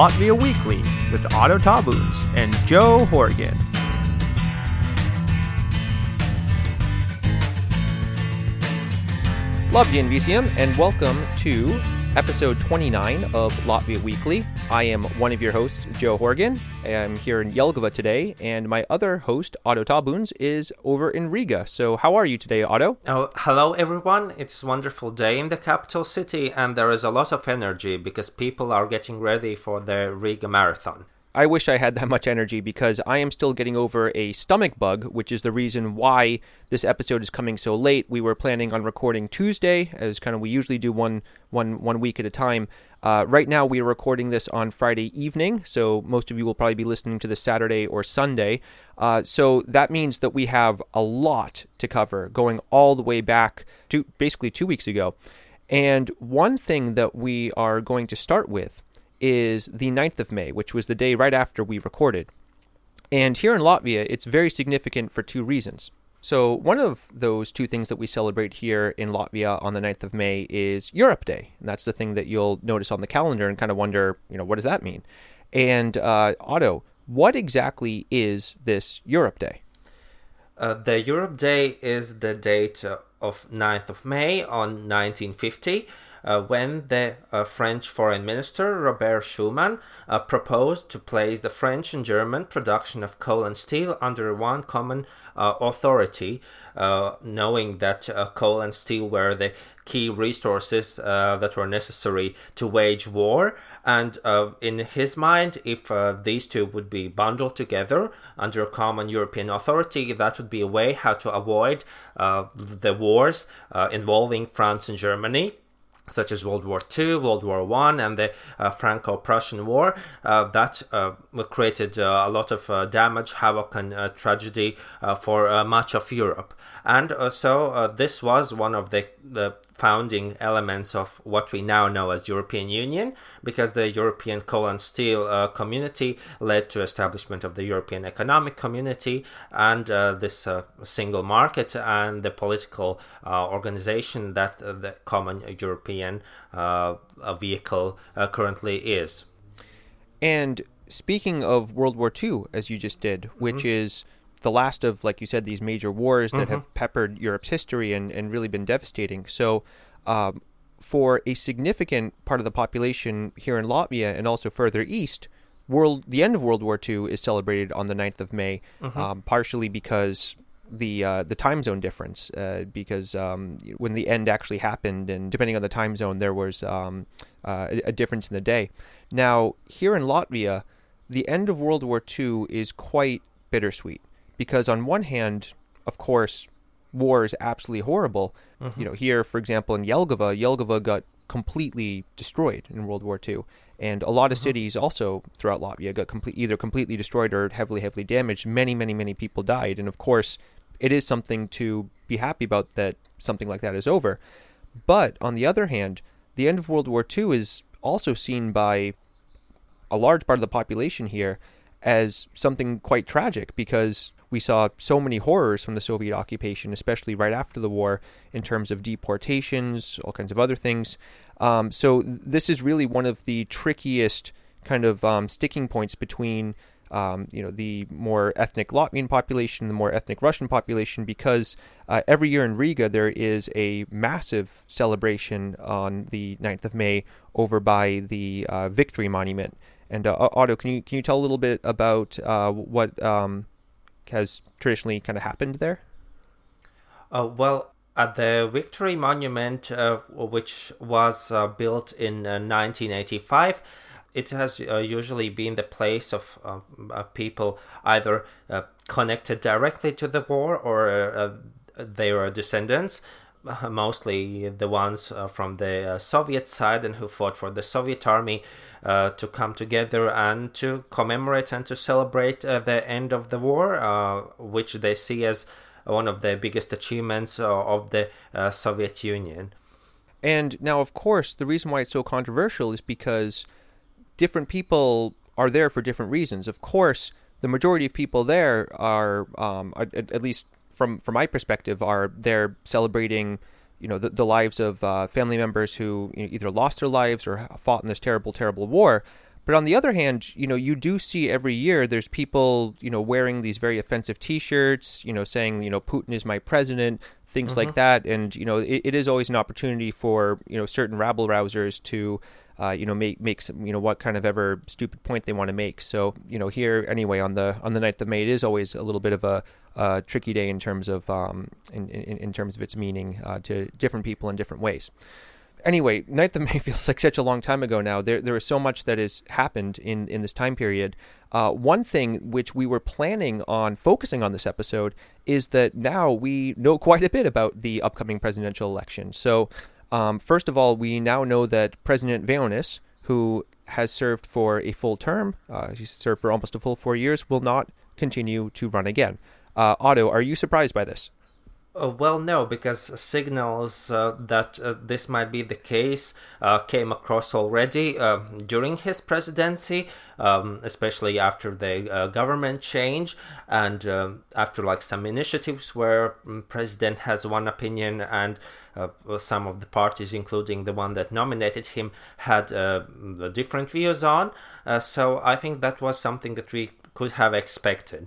Latvia Weekly with Otto Tabuns and Joe Horgan. Latvian VCM, and welcome to episode 29 of Latvia Weekly. I am one of your hosts, Joe Horgan. I'm here in Jelgava today, and my other host, Otto Tabuns, is over in Riga. So, how are you today, Otto? Oh, hello everyone. It's a wonderful day in the capital city, and there is a lot of energy because people are getting ready for the Riga Marathon. I wish I had that much energy because I am still getting over a stomach bug, which is the reason why this episode is coming so late. We were planning on recording Tuesday, as kind of we usually do one one one week at a time. Uh, right now, we are recording this on Friday evening, so most of you will probably be listening to this Saturday or Sunday. Uh, so that means that we have a lot to cover, going all the way back to basically two weeks ago. And one thing that we are going to start with is the 9th of May, which was the day right after we recorded. And here in Latvia, it's very significant for two reasons. So, one of those two things that we celebrate here in Latvia on the 9th of May is Europe Day. And that's the thing that you'll notice on the calendar and kind of wonder, you know, what does that mean? And uh, Otto, what exactly is this Europe Day? Uh, the Europe Day is the date of 9th of May on 1950 uh, when the uh, French Foreign Minister Robert Schuman uh, proposed to place the French and German production of coal and steel under one common uh, authority, uh, knowing that coal and steel were the key resources that were necessary to wage war. And in his mind, if these two would be bundled together under a common European authority, that would be a way how to avoid the wars involving France and Germany such as World War II, World War One, and the uh, Franco-Prussian War, uh, that uh, created uh, a lot of uh, damage, havoc, and uh, tragedy for much of Europe. And so this was one of the, the founding elements of what we now know as European Union, because the European coal and steel uh, community led to establishment of the European Economic Community and uh, this uh, single market and the political uh, organization that uh, the common European uh, vehicle currently is. And speaking of World War II, as you just did, which mm-hmm. is the last of, like you said, these major wars that mm-hmm. have peppered Europe's history and, and really been devastating. So, um, for a significant part of the population here in Latvia and also further east, world the end of World War II is celebrated on the 9th of May, mm-hmm. um, partially because the uh, the time zone difference. Uh, because um, when the end actually happened, and depending on the time zone, there was um, uh, a, a difference in the day. Now, here in Latvia, the end of World War II is quite bittersweet because on one hand, of course, war is absolutely horrible. Mm-hmm. You know, here, for example, in Jelgava, Jelgava got completely destroyed in World War II, and a lot of mm-hmm. cities also throughout Latvia got complete, either completely destroyed or heavily, heavily damaged. Many, many, many people died, and of course, it is something to be happy about that something like that is over. But on the other hand, the end of World War II is also seen by a large part of the population here as something quite tragic because we saw so many horrors from the Soviet occupation, especially right after the war, in terms of deportations, all kinds of other things. Um, so this is really one of the trickiest kind of um, sticking points between. Um, you know the more ethnic Latvian population, the more ethnic Russian population, because uh, every year in Riga there is a massive celebration on the 9th of May over by the uh, Victory Monument. And uh, Otto, can you can you tell a little bit about uh, what um, has traditionally kind of happened there? Uh, well, at the Victory Monument, uh, which was uh, built in 1985, uh, it has uh, usually been the place of uh, people either connected directly to the war or their descendants mostly the ones uh, from the uh, Soviet side and who fought for the Soviet army uh, to come together and to commemorate and to celebrate uh, the end of the war, uh, which they see as one of the biggest achievements uh, of the Soviet Union. And now, of course, the reason why it's so controversial is because different people are there for different reasons. Of course, the majority of people there are, um, at, at least from from my perspective, are they're celebrating, you know, the, the lives of uh, family members who you know, either lost their lives or fought in this terrible, terrible war. But on the other hand, you know, you do see every year there's people, you know, wearing these very offensive T-shirts, you know, saying, you know, Putin is my president, things like that, and you know, it, it is always an opportunity for you know certain rabble rousers to. Uh, you know, make make some, you know, what kind of ever stupid point they want to make. So, you know, here anyway on the on the 9th of May, it is always a little bit of a, a tricky day in terms of um, in, in, in terms of its meaning uh, to different people in different ways anyway, 9th of May feels like such a long time ago now. There, there is so much that has happened in, in this time period. Uh, one thing which we were planning on focusing on this episode is that now we know quite a bit about the upcoming presidential election. So, um, first of all, we now know that President Vējonis, who has served for a full term, uh, he's served for almost a full four years, will not continue to run again. Uh, Otto, are you surprised by this? Uh, well, no, because signals uh, that uh, this might be the case uh, came across already uh, during his presidency, um, especially after the uh, government change and after like some initiatives where um, president has one opinion and some of the parties, including the one that nominated him, had different views on. so I think that was something that we could have expected.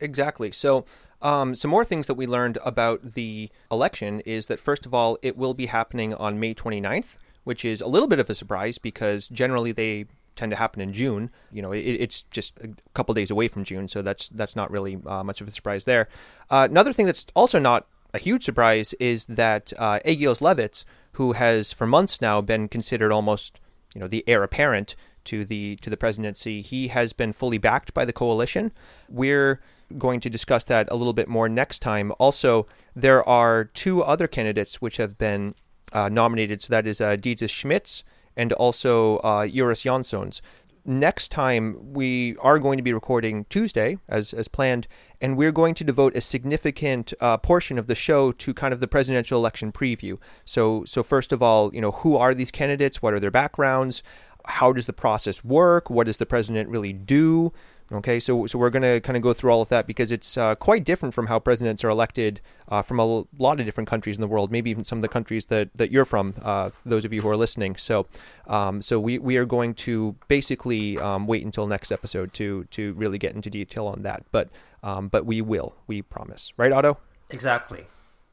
Exactly. So um, some more things that we learned about the election is that, first of all, it will be happening on May 29th, which is a little bit of a surprise because generally they tend to happen in June. You know, it, it's just a couple days away from June, so that's that's not really uh, much of a surprise there. Uh, another thing that's also not a huge surprise is that uh, Egils Levits, who has for months now been considered almost, you know, the heir apparent to the to the presidency, he has been fully backed by the coalition. We're going to discuss that a little bit more next time. Also, there are two other candidates which have been uh, nominated. So that is uh, Didzis Šmits and also uh, Juris Jansons. Next time, we are going to be recording Tuesday, as, as planned, and we're going to devote a significant uh, portion of the show to kind of the presidential election preview. So, so first of all, you know, who are these candidates? What are their backgrounds? How does the process work? What does the president really do? Okay, so so we're going to kind of go through all of that because it's uh, quite different from how presidents are elected uh, from a lot of different countries in the world, maybe even some of the countries that, that you're from. Uh, those of you who are listening, so um, so we, we are going to basically um, wait until next episode to to really get into detail on that, but um, but we will, we promise, right, Otto? Exactly.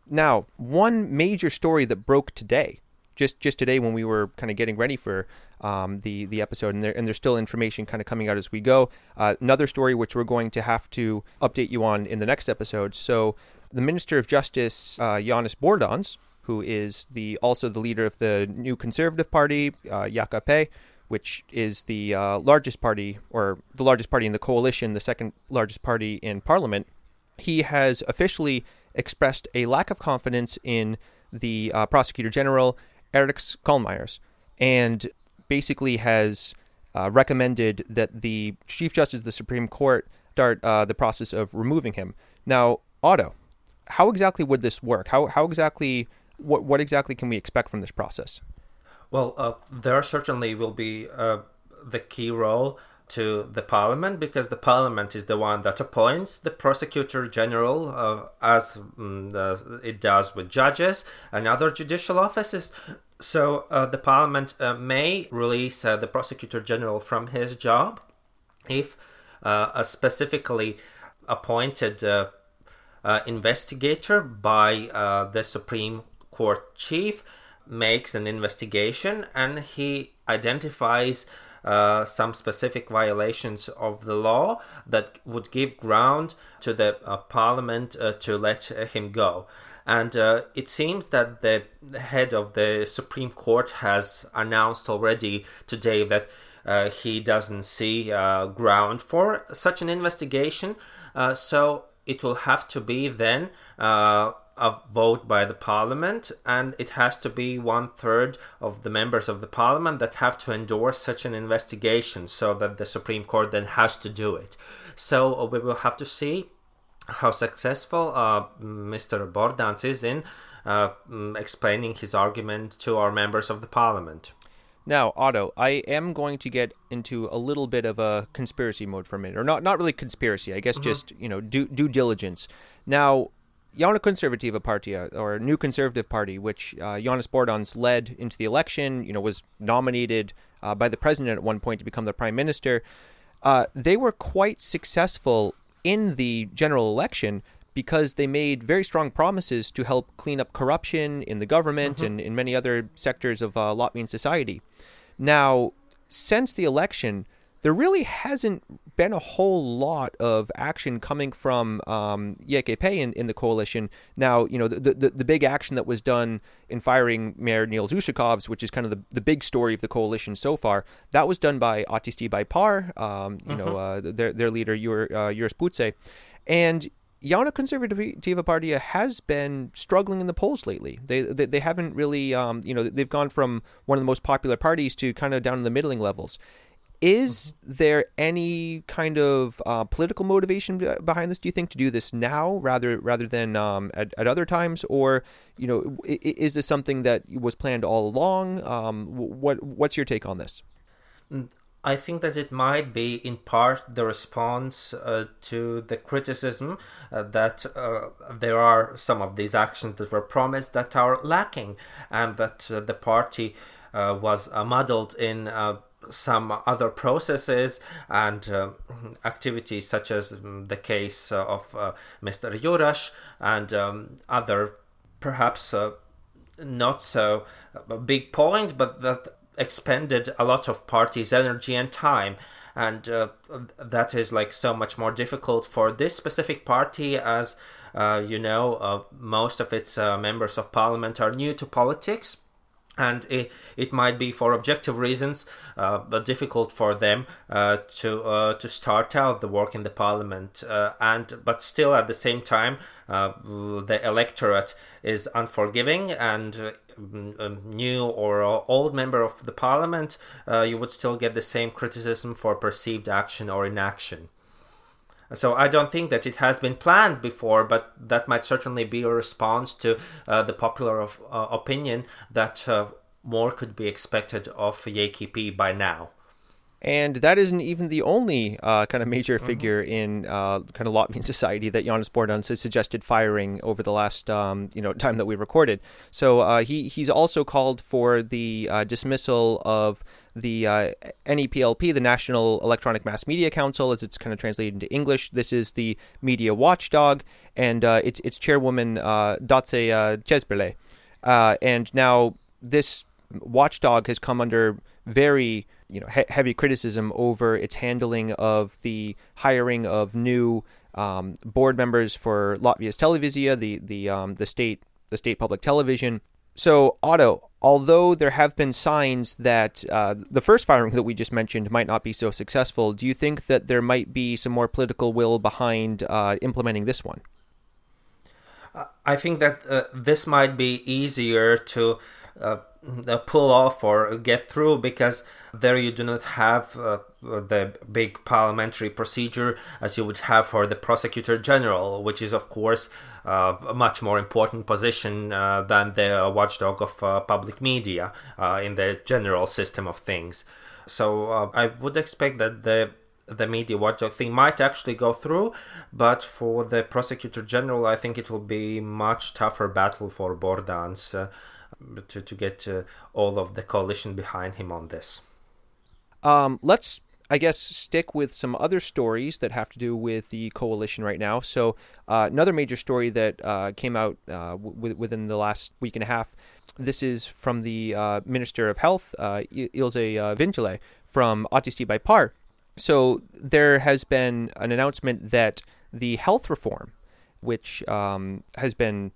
Now, one major story that broke today just just today when we were kind of getting ready for um, the the episode, and, there, and there's still information kind of coming out as we go. Uh, another story which we're going to have to update you on in the next episode. So the Minister of Justice, uh, Janis Bordans, who is the also the leader of the new Conservative Party, uh, JKP, which is the uh, largest party or the largest party in the coalition, the second largest party in Parliament. He has officially expressed a lack of confidence in the uh, prosecutor general Eriks Kalnmeiers, and basically has uh, recommended that the Chief Justice of the Supreme Court start uh, the process of removing him. Now, Otto, how exactly would this work? How how exactly what what exactly can we expect from this process? Well, uh, there certainly will be uh, the key role to the parliament because the parliament is the one that appoints the prosecutor general uh, as um, the, it does with judges and other judicial offices so uh, the parliament uh, may release uh, the prosecutor general from his job if uh, a specifically appointed uh, investigator by the supreme court chief makes an investigation and he identifies uh, some specific violations of the law that would give ground to the uh, parliament uh, to let him go. And uh, it seems that the head of the Supreme Court has announced already today that uh, he doesn't see ground for such an investigation. so it will have to be then a vote by the parliament, and it has to be one third of the members of the parliament that have to endorse such an investigation, so that the Supreme Court then has to do it. So uh, we will have to see how successful uh, Mr. Bordans is in uh, mm, explaining his argument to our members of the parliament. Now, Otto, I am going to get into a little bit of a conspiracy mode for a minute, or not, not really conspiracy. I guess mm-hmm. just you know due due diligence. Now, Jauna Konservativa Partija, or New Conservative Party, which uh, Bordans led into the election, you know, was nominated uh, by the president at one point to become the prime minister. Uh, they were quite successful in the general election because they made very strong promises to help clean up corruption in the government mm-hmm. and in many other sectors of uh, Latvian society. Now, since the election, there really hasn't been a whole lot of action coming from um, YKP in, in the coalition. Now, you know, the, the, the big action that was done in firing Mayor Nils Usakovs, which is kind of the, the big story of the coalition so far, that was done by Attīstībai by Par, um, you know, mm-hmm. uh, their, their leader, Juris uh, Puce. And Jauna Konservativa Partija has been struggling in the polls lately. They they, they haven't really, um, you know, they've gone from one of the most popular parties to kind of down in the middling levels. Is mm-hmm. there any kind of uh, political motivation behind this? Do you think to do this now rather rather than um, at, at other times, or you know, is this something that was planned all along? Um, what what's your take on this? Mm, I think that it might be in part the response uh, to the criticism uh, that uh, there are some of these actions that were promised that are lacking, and that uh, the party uh, was muddled in some other processes and uh, activities, such as um, the case uh, of uh, Mr. Jurash and um, other perhaps uh, not so uh, big points, but that expended a lot of parties' energy and time. And uh, that is like so much more difficult for this specific party as you know, most of its members of parliament are new to politics and it, it might be for objective reasons uh, but difficult for them uh, to uh, to start out the work in the parliament uh, and but still at the same time uh, the electorate is unforgiving and uh, a new or old member of the parliament you would still get the same criticism for perceived action or inaction so I don't think that it has been planned before, but that might certainly be a response to uh, the popular of, uh, opinion that uh, more could be expected of YKP by now. And that isn't even the only uh, kind of major mm-hmm. figure in uh, kind of Latvian society that Janis Bordans has suggested firing over the last um, you know time that we recorded. So uh, he he's also called for the uh, dismissal of the uh, NEPLP, the National Electronic Mass Media Council, as it's kind of translated into English. This is the media watchdog, and uh, its its chairwoman uh, Dace uh, uh, and now this watchdog has come under very you know he- heavy criticism over its handling of the hiring of new um, board members for Latvijas Televīzija, the the um, the state the state public television. So Otto, although there have been signs that uh, the first firing that we just mentioned might not be so successful, do you think that there might be some more political will behind uh, implementing this one? I think that uh, this might be easier to uh, pull off or get through because there you do not have uh, the big parliamentary procedure as you would have for the prosecutor general, which is, of course, uh, a much more important position uh, than the watchdog of uh, public media uh, in the general system of things. So uh, I would expect that the the media watchdog thing might actually go through, but for the prosecutor general, I think it will be much tougher battle for Bordans uh, to to get all of the coalition behind him on this. Um, let's, I guess, stick with some other stories that have to do with the coalition right now. So, uh, another major story that uh, came out uh, w- within the last week and a half. This is from the uh, Minister of Health, uh, Ilze uh, Viņķele, from Attīstībai Par. So, there has been an announcement that the health reform, which um, has been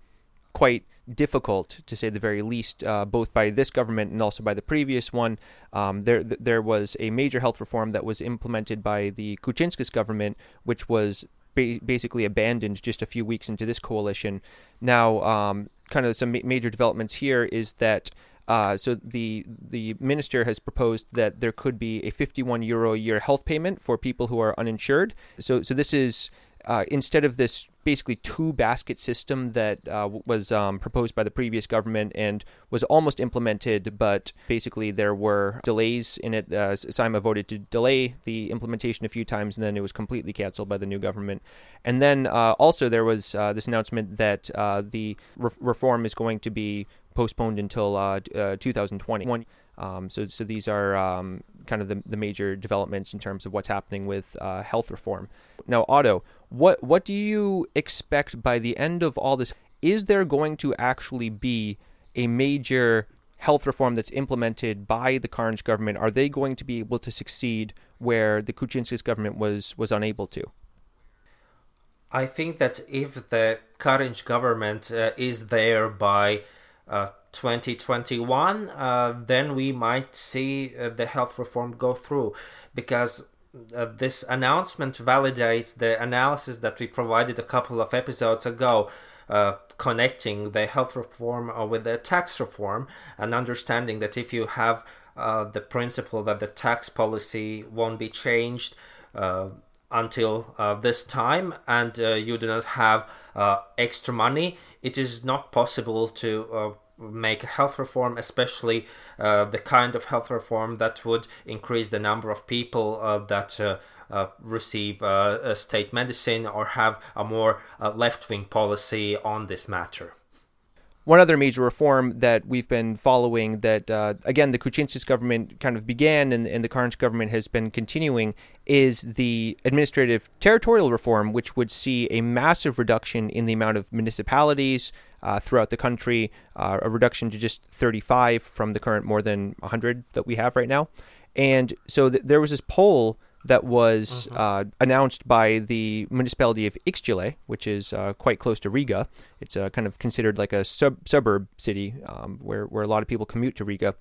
quite difficult, to say the very least, uh, both by this government and also by the previous one. Um, there, there was a major health reform that was implemented by the Kučinskis government, which was ba- basically abandoned just a few weeks into this coalition. Now, um, kind of some ma- major developments here is that. Uh, so the the minister has proposed that there could be a 51 euro a year health payment for people who are uninsured. So so this is uh, instead of this basically two basket system that uh, was um, proposed by the previous government and was almost implemented, but basically there were delays in it. Uh, Saeima voted to delay the implementation a few times, and then it was completely canceled by the new government. And then uh, also there was uh, this announcement that uh, the re- reform is going to be postponed until uh, 2021. Um, so, so these are um, kind of the, the major developments in terms of what's happening with uh, health reform. Now, Otto, what what do you expect by the end of all this? Is there going to actually be a major health reform that's implemented by the Karinj government? Are they going to be able to succeed where the Kučinskis government was was unable to? I think that if the Karinj government uh, is there by uh, 2021, uh, then we might see uh, the health reform go through because uh, this announcement validates the analysis that we provided a couple of episodes ago. Uh, connecting the health reform uh, with the tax reform and understanding that if you have uh, the principle that the tax policy won't be changed until this time and you do not have extra money, it is not possible to make a health reform, especially uh, the kind of health reform that would increase the number of people uh, that uh, uh receive uh, state medicine or have a more uh, left wing policy on this matter. One other major reform that we've been following that, again, the Kučinskis government kind of began and, and the Karinj government has been continuing is the administrative territorial reform, which would see a massive reduction in the amount of municipalities uh, throughout the country, uh, a reduction to just 35 from the current more than 100 that we have right now. And so th- there was this poll that was mm-hmm. uh, announced by the municipality of Ikšķile, which is uh, quite close to Riga. It's uh, kind of considered like a sub- suburb city um, where, where a lot of people commute to Riga.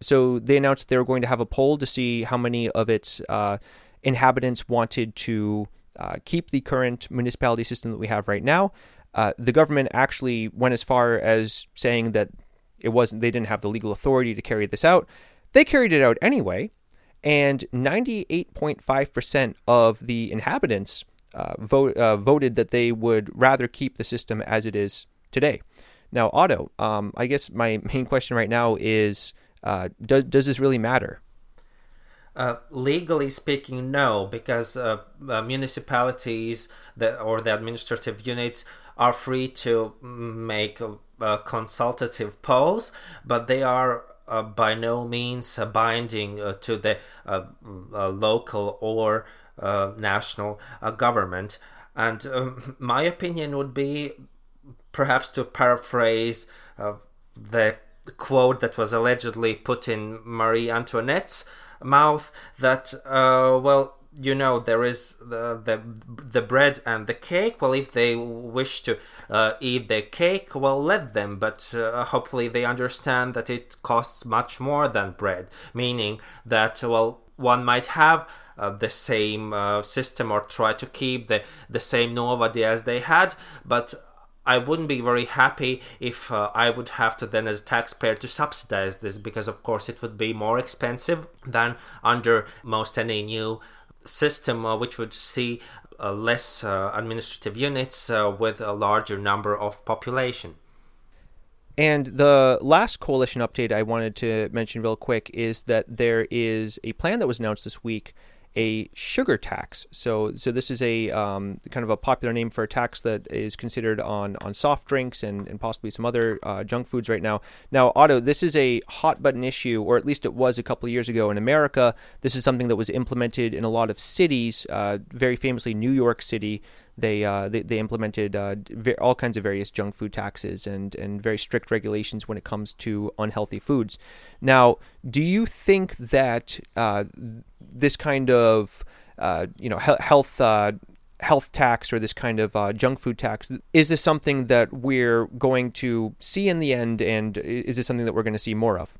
So they announced that they were going to have a poll to see how many of its uh, inhabitants wanted to uh, keep the current municipality system that we have right now. Uh, the government actually went as far as saying that it wasn't they didn't have the legal authority to carry this out. They carried it out anyway and 98.5% of the inhabitants uh, vote, uh, voted that they would rather keep the system as it is today. Now, Otto, um, I guess my main question right now is uh, does, does this really matter? Uh, legally speaking, no, because uh, uh, municipalities that, or the administrative units are free to make consultative polls, but they are uh, by no means binding uh, to the uh, local or national government. And um, my opinion would be perhaps to paraphrase the quote that was allegedly put in Marie Antoinette's mouth that, uh, well, you know there is the, the the bread and the cake. Well if they wish to uh, eat the cake well let them. But uh, hopefully they understand that it costs much more than bread. Meaning that well one might have uh, the same uh, system or try to keep the the same novadi as they had. But I wouldn't be very happy if uh, I would have to then, as a taxpayer, to subsidize this. Because, of course, it would be more expensive than under most any new system uh, which would see uh, less uh, administrative units with a larger number of population. And the last coalition update I wanted to mention real quick is that there is a plan that was announced this week a sugar tax. So, so this is a um, kind of a popular name for a tax that is considered on on soft drinks and, and possibly some other uh, junk foods right now. Now, Otto, this is a hot button issue, or at least it was a couple of years ago in America. This is something that was implemented in a lot of cities, uh, very famously New York City they uh, they, they implemented uh, all kinds of various junk food taxes and and very strict regulations when it comes to unhealthy foods. Now, do you think that uh, this kind of uh, you know health uh, health tax or this kind of uh, junk food tax is this something that we're going to see in the end, and is this something that we're going to see more of?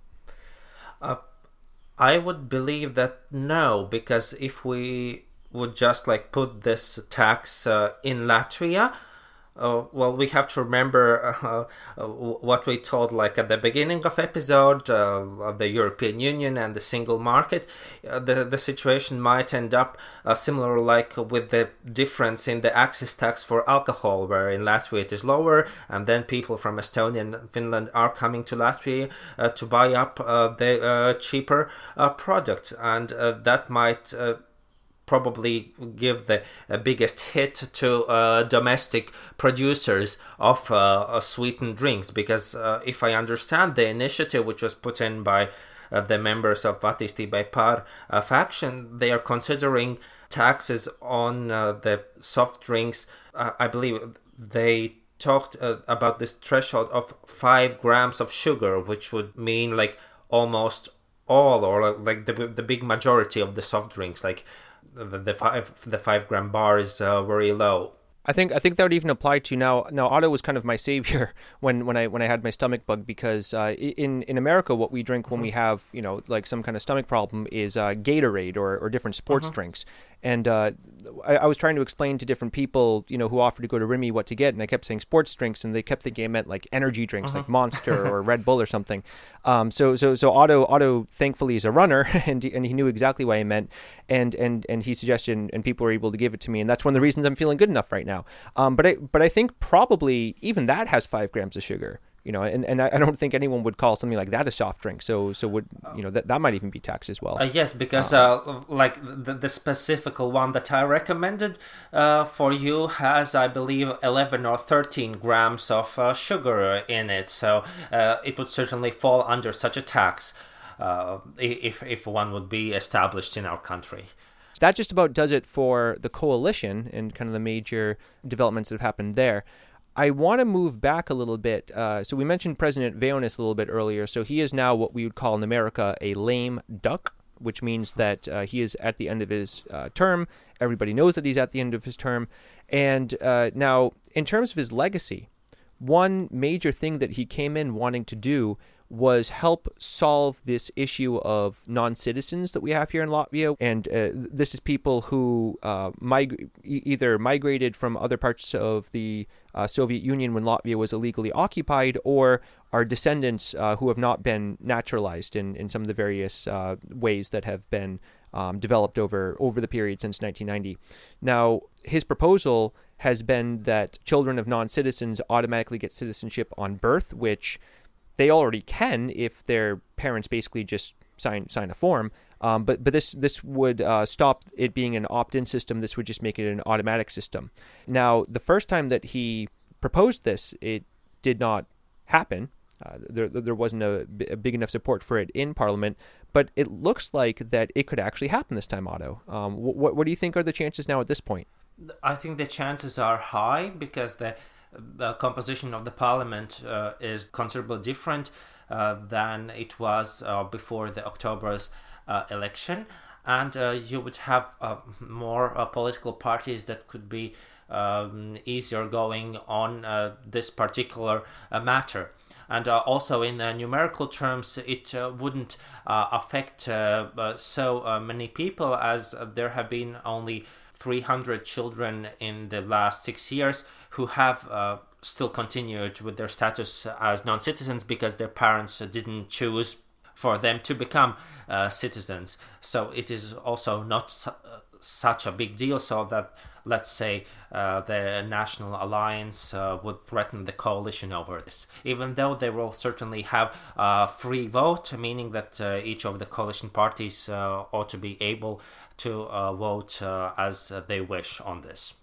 I would believe that no, because if we would just like put this tax uh, in Latvia, uh, well, we have to remember uh, what we told like at the beginning of episode uh, of the European Union and the single market. Uh, the the situation might end up uh, similar like with the difference in the excise tax for alcohol, where in Latvia it is lower, and then people from Estonia and Finland are coming to Latvia to buy up the cheaper products, and that might probably give the uh, biggest hit to uh, domestic producers of uh, sweetened drinks because uh, if I understand the initiative which was put in by uh, the members of Attīstībai Par uh, faction, they are considering taxes on the soft drinks. I believe they talked about this threshold of five grams of sugar, which would mean like almost all or like the, the big majority of the soft drinks like the, the five the five gram bar is uh, very low. I think I think that would even apply to now. Now Otto was kind of my savior when, when I when I had my stomach bug because uh, in in America what we drink when we mm-hmm. have you know like some kind of stomach problem is uh, Gatorade or, or different sports uh-huh. drinks, and uh, I, I, was trying to explain to different people, you know, who offered to go to Rimi what to get, and I kept saying sports drinks, and they kept thinking I meant like energy drinks, uh-huh. like Monster or Red Bull or something. Um, so so so Otto Otto thankfully is a runner, and and he knew exactly what I meant, and and and he suggested, and people were able to give it to me, and that's one of the reasons I'm feeling good enough right now. Um, but I but I think probably even that has five grams of sugar you know, and, and I don't think anyone would call something like that a soft drink. So so would you know that that might even be taxed as well. Uh, yes, because uh, uh, like the, the specific one that I recommended uh, for you has, I believe, eleven or thirteen grams of uh, sugar in it. So uh, it would certainly fall under such a tax if if one would be established in our country. That just about does it for the coalition and kind of the major developments that have happened there. I want to move back a little bit. Uh, so we mentioned President Vējonis a little bit earlier. So he is now what we would call in America a lame duck, which means that uh, he is at the end of his uh, term. Everybody knows that he's at the end of his term. And uh, now, in terms of his legacy, one major thing that he came in wanting to do was help solve this issue of non-citizens that we have here in Latvia, and uh, this is people who uh, mig- either migrated from other parts of the uh, Soviet Union when Latvia was illegally occupied, or are descendants uh, who have not been naturalized in, in some of the various uh, ways that have been um, developed over over the period since 1990. Now, his proposal has been that children of non-citizens automatically get citizenship on birth, which they already can if their parents basically just sign sign a form. Um, but but this this would uh, stop it being an opt-in system. This would just make it an automatic system. Now, the first time that he proposed this, it did not happen. Uh, there there wasn't a, a, big enough support for it in Parliament. But it looks like that it could actually happen this time, Otto. Um, what what do you think are the chances now at this point? I think the chances are high because the the composition of the parliament uh, is considerably different uh, than it was uh, before the October's uh, election. And uh, you would have uh, more political parties that could be um, easier going on this particular matter and also in numerical terms it wouldn't affect so many people as there have been only 300 children in the last six years who have uh, still continued with their status as non citizens because their parents didn't choose for them to become uh, citizens. So it is also not su- such a big deal, so that let's say uh, the National Alliance uh, would threaten the coalition over this, even though they will certainly have a free vote, meaning that uh, each of the coalition parties uh, ought to be able to uh, vote uh, as they wish on this.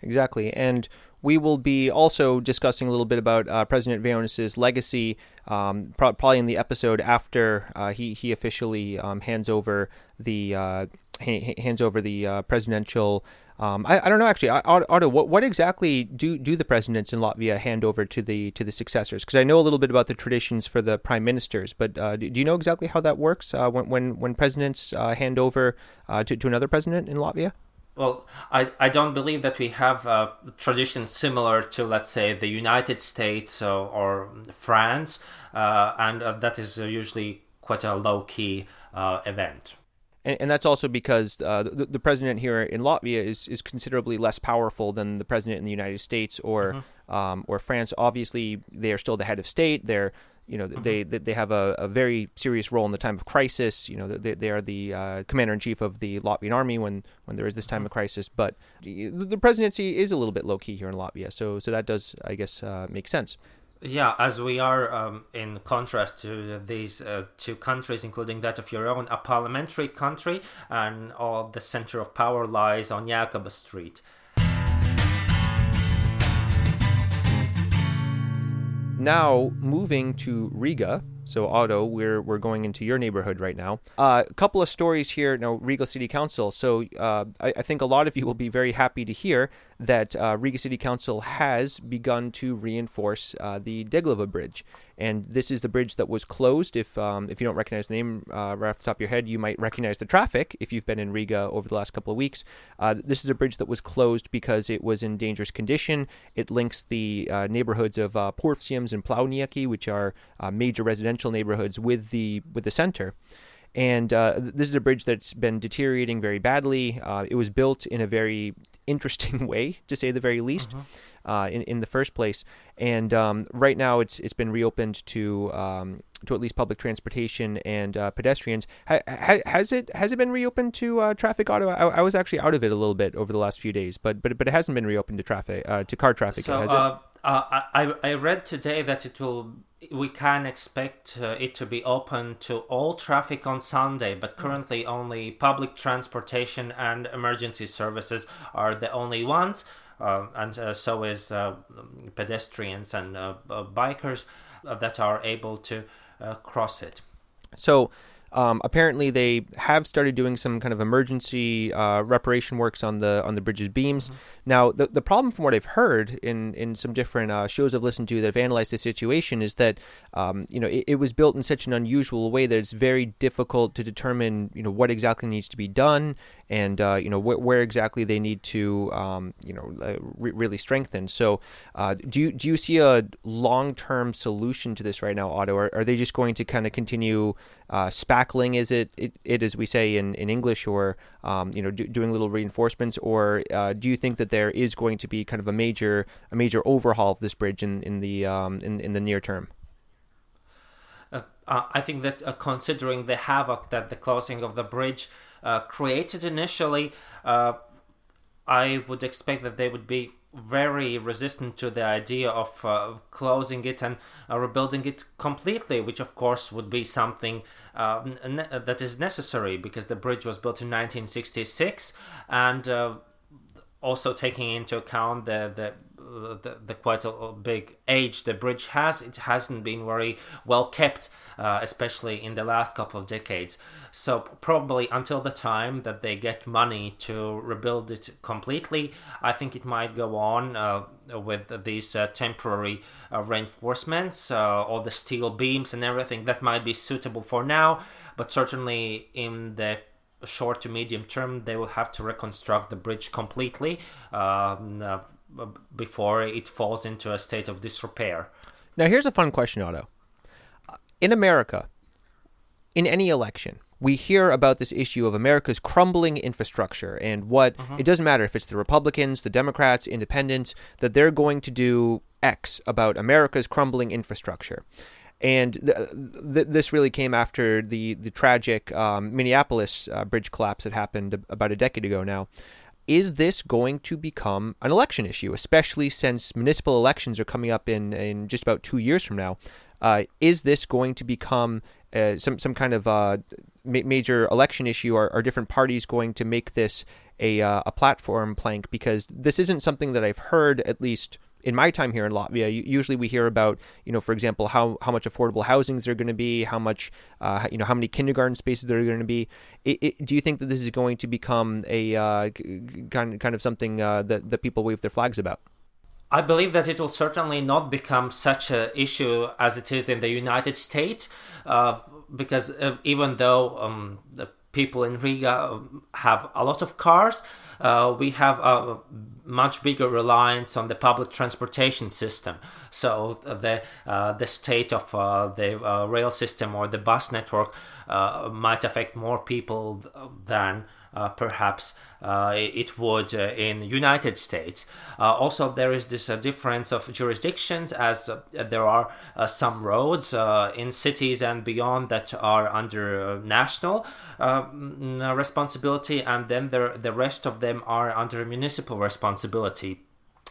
Exactly. And we will be also discussing a little bit about uh, President Vējonis's legacy, um, pro- probably in the episode after uh, he he officially um, hands over the uh, ha- hands over the presidential um, I, I don't know actually, Otto. What, what exactly do do the presidents in Latvia hand over to the to the successors? Because I know a little bit about the traditions for the prime ministers, but uh, do, do, you know exactly how that works uh, when, when when presidents uh, hand over uh, to to another president in Latvia? Well, I, I don't believe that we have a tradition similar to, let's say, the United States or, or France, uh, and uh, that is usually quite a low key event. and, and that's also because uh, the, the, president here in Latvia is, is considerably less powerful than the president in the United States or mm-hmm. um, or France. Obviously, they are still the head of state. They're you know mm-hmm. they they have a, a, very serious role in the time of crisis. You know they, they are the uh, commander in chief of the Latvian army when when there is this time mm-hmm. of crisis. But the presidency is a little bit low key here in Latvia, so so that does I guess uh, make sense. Yeah, as we are um, in contrast to these uh, two countries, including that of your own, a parliamentary country, and all the center of power lies on Jēkabpils Street. Now, moving to Riga, so Otto, we're we're going into your neighborhood right now. Uh, a couple of stories here. Now, Riga City Council. So uh, I, I, think a lot of you will be very happy to hear that uh, Riga City Council has begun to reinforce uh, the Deglava Bridge, and this is the bridge that was closed. If um, if you don't recognize the name uh, right off the top of your head, you might recognize the traffic if you've been in Riga over the last couple of weeks. Uh, this is a bridge that was closed because it was in dangerous condition. It links the uh, neighborhoods of uh, and Pļavnieki, which are uh, major residential neighborhoods, with the with the center. And uh, this is a bridge that's been deteriorating very badly. Uh, it was built in a very interesting way, to say the very least, mm-hmm. uh, in in the first place. And um, right now, it's it's been reopened to um, to at least public transportation and uh, pedestrians. Ha- ha- has it has it been reopened to uh, traffic Otto? I, I, was actually out of it a little bit over the last few days, but but but it hasn't been reopened to traffic uh, to car traffic. So, has? I I read today that it will we can expect uh, it to be open to all traffic on Sunday, but mm. currently only public transportation and emergency services are the only ones, uh, and uh, so is uh, pedestrians and uh, bikers uh, that are able to cross it. So um, apparently, they have started doing some kind of emergency uh, reparation works on the on the bridge's beams. Mm-hmm. Now, the the problem, from what I've heard in in some different uh, shows I've listened to that have analyzed the situation, is that um, you know it, it, was built in such an unusual way that it's very difficult to determine you know what exactly needs to be done and uh, you know wh- where exactly they need to um, you know uh, re- really strengthen. So, uh, do you do you see a long term solution to this right now, Otto? Or are they just going to kind of continue? uh, spackling is it, it, it as we say in, in English, or um, you know do, doing little reinforcements, or uh, do you think that there is going to be kind of a major a major overhaul of this bridge in in the um, in in the near term? Uh, I think that uh, considering the havoc that the closing of the bridge uh, created initially, uh, I would expect that they would be very resistant to the idea of uh, closing it and uh, rebuilding it completely, which of course would be something uh, ne- that is necessary because the bridge was built in 1966 and also taking into account the, the the, the quite a big age the bridge has. It hasn't been very well kept, uh, especially in the last couple of decades. So probably until the time that they get money to rebuild it completely, I think it might go on uh, with these uh, temporary uh, reinforcements, uh, all the steel beams and everything that might be suitable for now. But certainly in the short to medium term, they will have to reconstruct the bridge completely. Um, uh, before it falls into a state of disrepair. Now, here's a fun question, Otto. In America, in any election, we hear about this issue of America's crumbling infrastructure and what uh-huh. it doesn't matter if it's the Republicans, the Democrats, independents, that they're going to do X about America's crumbling infrastructure. And th- th- this really came after the the tragic um, Minneapolis uh, bridge collapse that happened about a decade ago now is this going to become an election issue, especially since municipal elections are coming up in, in just about two years from now? Uh, is this going to become uh, some some kind of uh, ma- major election issue? Are, are different parties going to make this a uh, a platform plank? Because this isn't something that I've heard, at least in my time here in Latvia, usually we hear about, you know, for example, how, how much affordable housings there are going to be, how much, uh, you know, how many kindergarten spaces there are going to be. It, it, do you think that this is going to become a uh, kind kind of something uh, that that people wave their flags about? I believe that it will certainly not become such an issue as it is in the United States, uh, because uh, even though um, the people in Riga have a lot of cars. Uh, we have a much bigger reliance on the public transportation system. So the uh, the state of uh, the uh, rail system or the bus network uh, might affect more people than perhaps uh, it would uh, in United States. also, there is this difference of jurisdictions as there are some roads in cities and beyond that are under national mm, responsibility, and then the, the rest of them are under municipal responsibility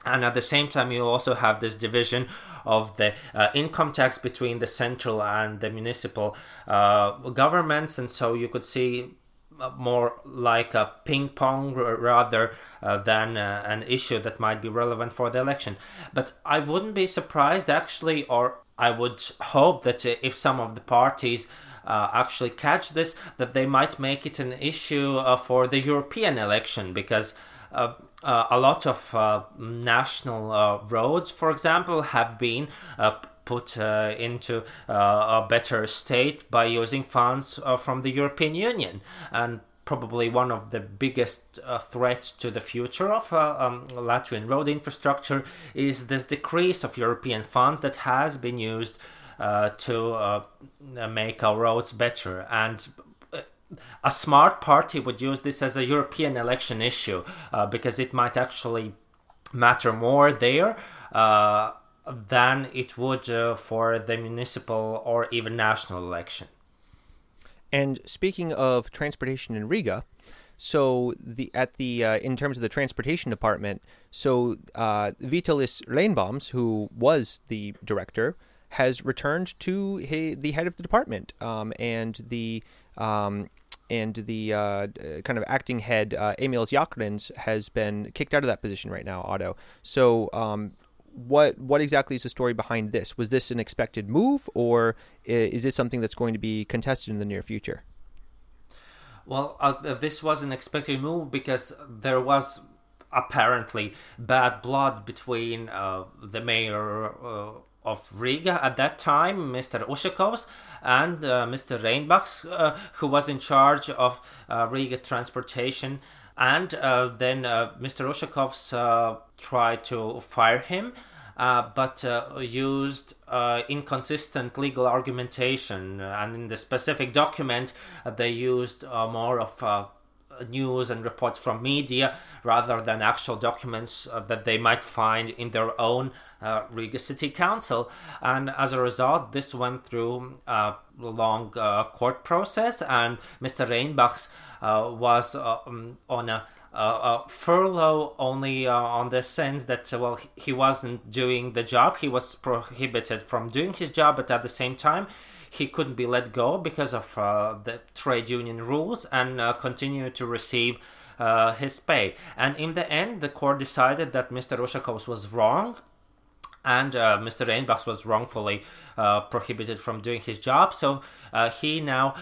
and at the same time you also have this division of the uh, income tax between the central and the municipal uh, governments and so you could see more like a ping pong rather uh, than uh, an issue that might be relevant for the election. But I wouldn't be surprised actually, or I would hope that uh, if some of the parties uh, actually catch this, that they might make it an issue uh, for the European election because. Uh, a lot of national roads, for example, have been put uh, into uh, a better state by using funds uh, from the European Union. And probably one of the biggest uh, threats to the future of uh, um, Latvian road infrastructure is this decrease of European funds that has been used uh, to make our roads better. And a smart party would use this as a European election issue because it might actually matter more there than it would uh, for the municipal or even national election. And speaking of transportation in Riga, so the at the uh, in terms of the transportation department, so uh, Vitalis Reinbachs, who was the director, has returned to the head of the department, um, and the um, and the uh, kind of acting head uh, Emils Jakarins has been kicked out of that position right now. Otto. So um, what what exactly is the story behind this? Was this an expected move, or is this something that's going to be contested in the near future? Well, uh, this was an expected move because there was apparently bad blood between uh, the mayor uh, of Riga at that time, Mr. Ushakovs, and uh, Mr. Reinbachs, uh, who was in charge of uh, Riga transportation. And then Mr. Ushakovs tried to fire him uh, but uh, used uh, inconsistent legal argumentation. And in the specific document, uh, they used uh, more of uh, news and reports from media rather than actual documents that they might find in their own Riga City Council. And as a result, this went through a long court process, and Mr. Reinbachs was um, on a uh, uh, furlough only uh, on the sense that uh, well he wasn't doing the job he was prohibited from doing his job but at the same time he couldn't be let go because of uh, the trade union rules and uh, continue to receive his pay and in the end the court decided that mr Ushakovs was wrong and uh, Mr. Reinbach was wrongfully uh, prohibited from doing his job. So uh, he now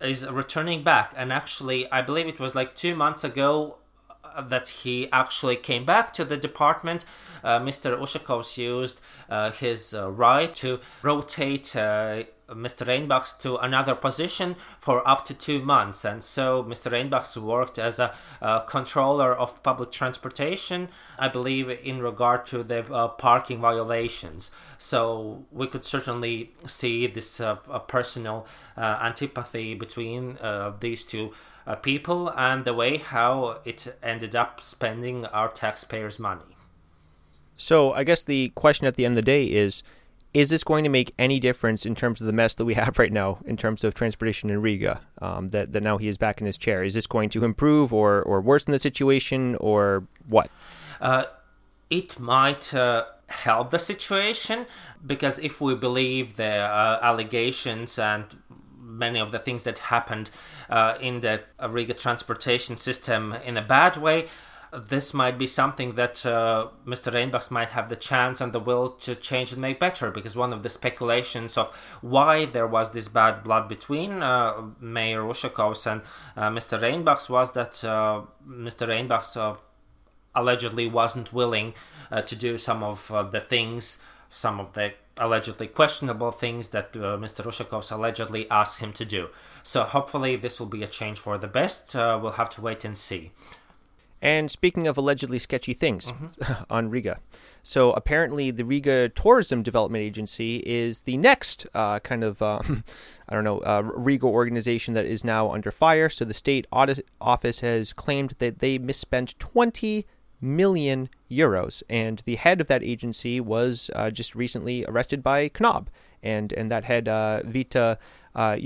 is returning back, and actually, I believe it was like two months ago uh, that he actually came back to the department. Uh, Mr. Ushakovs used uh, his uh, right to rotate uh, Mr. Reinbachs to another position for up to two months. And so Mr. Reinbachs worked as a, controller of public transportation, I believe, in regard to the uh, parking violations. So we could certainly see this uh, personal uh, antipathy between uh, these two uh, people and the way how it ended up spending our taxpayers' money. So I guess the question at the end of the day is is this going to make any difference in terms of the mess that we have right now in terms of transportation in Riga? Um, that that now he is back in his chair. Is this going to improve or or worsen the situation or what? Uh, it might uh, help the situation because if we believe the uh, allegations and many of the things that happened uh, in the Riga transportation system in a bad way, this might be something that uh, Mr. Reinbachs might have the chance and the will to change and make better. Because one of the speculations of why there was this bad blood between uh, Mayor Ushakovs and uh, Mr. Reinbachs was that uh, Mr. Reinbachs uh, allegedly wasn't willing uh, to do some of the things, some of the allegedly questionable things that uh, Mr. Ushakov's allegedly asked him to do. So hopefully this will be a change for the best. Uh, we'll have to wait and see. And speaking of allegedly sketchy things mm-hmm. on Riga, so apparently the Riga Tourism Development Agency is the next uh, kind of, uh, I don't know, uh, Riga organization that is now under fire. So the state audit office has claimed that they misspent 20 million euros, and the head of that agency was uh, just recently arrested by KNAB, and and that head uh, Vita uh,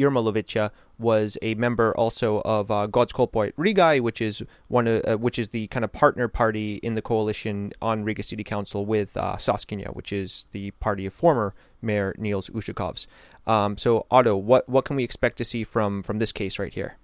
was a member also of uh, Gods kalpot Rīgai, which is one of, uh, which is the kind of partner party in the coalition on Riga City Council with uh, Saskaņa, which is the party of former Mayor Nils Ushakovs. Um, so, Otto, what what can we expect to see from from this case right here?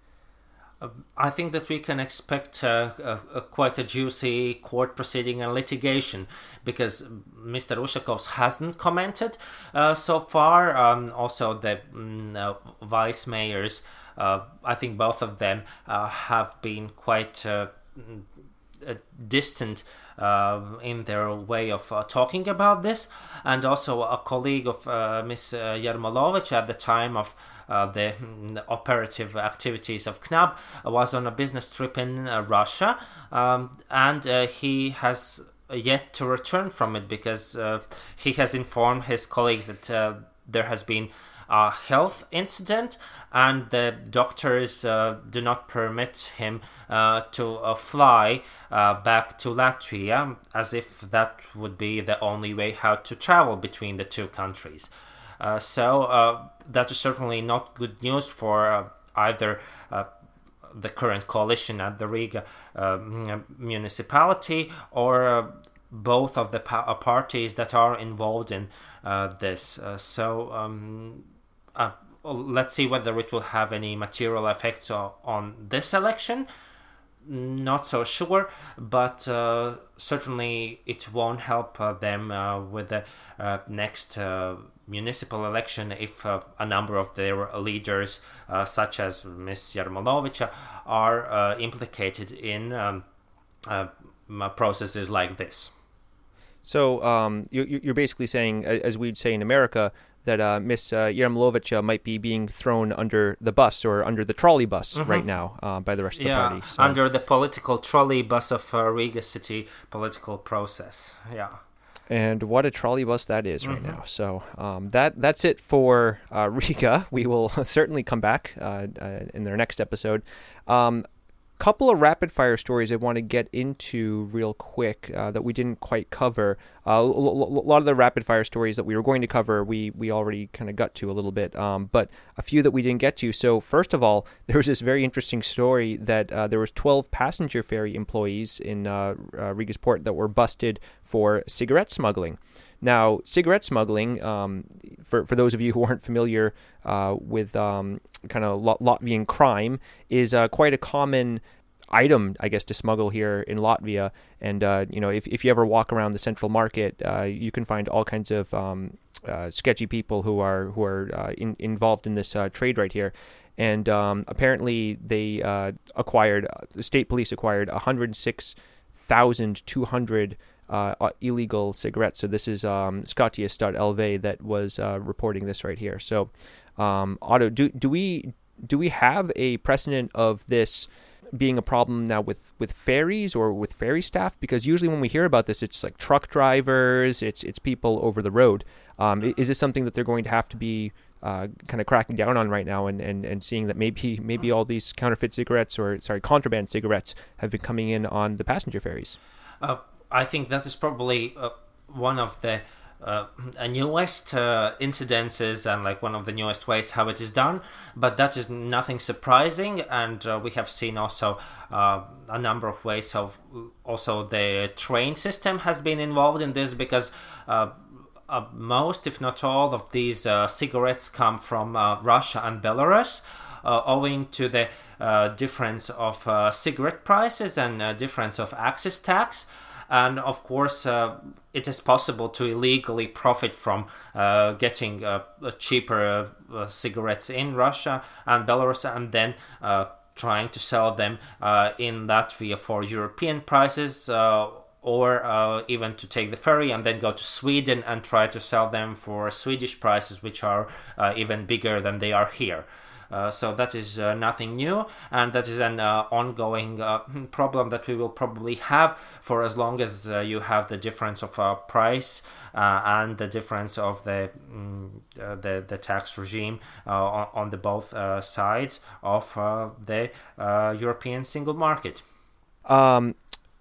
I think that we can expect uh, a, a, quite a juicy court proceeding and litigation because Mr. Ushakovs hasn't commented uh, so far. Um, also, the mm, uh, vice mayors, uh, I think both of them uh, have been quite uh, distant uh, in their way of uh, talking about this. And also, a colleague of uh, Ms. Yermolovich at the time of the, the, operative activities of KNAB was on a business trip in Russia, um, and he has yet to return from it because uh, he has informed his colleagues that uh, there has been a health incident and the doctors uh, do not permit him uh, to uh, fly uh, back to Latvia as if that would be the only way how to travel between the two countries. Uh, so uh, that is certainly not good news for either the current coalition at the Riga municipality or both of the pa- parties that are involved in this. so um, uh, let's see whether it will have any material effects on this election. Not so sure, but uh, certainly it won't help uh, them uh, with the uh, next municipal election if a number of their leaders, such as Ms. Yermolovich, are implicated in um, processes like this. So um, you, are basically saying, as we'd say in America, that uh, Miss uh, Yermolovich might be being thrown under the bus or under the trolley bus mm-hmm. right now uh, by the rest of yeah, the party. So. under the political trolley bus of uh, Riga city political process. Yeah. And what a trolley bus that is right mm-hmm. now. So um, that that's it for uh, Riga. We will certainly come back uh, uh, in their next episode. Um, couple of rapid fire stories I want to get into real quick uh, that we didn't quite cover. Uh, a lot of the rapid fire stories that we were going to cover, we we already kind of got to a little bit, um, but a few that we didn't get to. So first of all, there was this very interesting story that uh, there was 12 passenger ferry employees in uh, uh, Riga's port that were busted for cigarette smuggling. Now, cigarette smuggling, um, for, for those of you who aren't familiar uh, with um, kind of Latvian crime, is uh, quite a common item, I guess, to smuggle here in Latvia. And, uh, you know, if, if you ever walk around the central market, uh, you can find all kinds of um, uh, sketchy people who are, who are uh, in, involved in this trade right here. And um, apparently, they acquired, the state police acquired 106,200 uh, uh, illegal cigarettes. So this is um, Skaties.lv that was uh, reporting this right here. So, um, Otto, do do we do we have a precedent of this being a problem now with, with ferries or with ferry staff? Because usually when we hear about this, it's like truck drivers, it's it's people over the road. Um, is this something that they're going to have to be uh, kind of cracking down on right now and, and, and seeing that maybe maybe all these counterfeit cigarettes or sorry contraband cigarettes have been coming in on the passenger ferries? Uh, I think that is probably uh, one of the uh, newest uh, incidences and like one of the newest ways how it is done but that is nothing surprising and uh, we have seen also uh, a number of ways of also the train system has been involved in this because uh, uh, most if not all of these cigarettes come from russia and belarus owing to the difference of cigarette prices and difference of excise tax and of course uh, it is possible to illegally profit from uh, getting uh, cheaper uh, cigarettes in Russia and Belarus and then uh, trying to sell them uh, in Latvia for European prices or uh, even to take the ferry and then go to Sweden and try to sell them for Swedish prices, which are uh, even bigger than they are here. Uh, so that is uh, nothing new, and that is an uh, ongoing problem that we will probably have for as long as you have the difference of price and the difference of the um, the, the tax regime on, on, the both sides of the European single market. Um,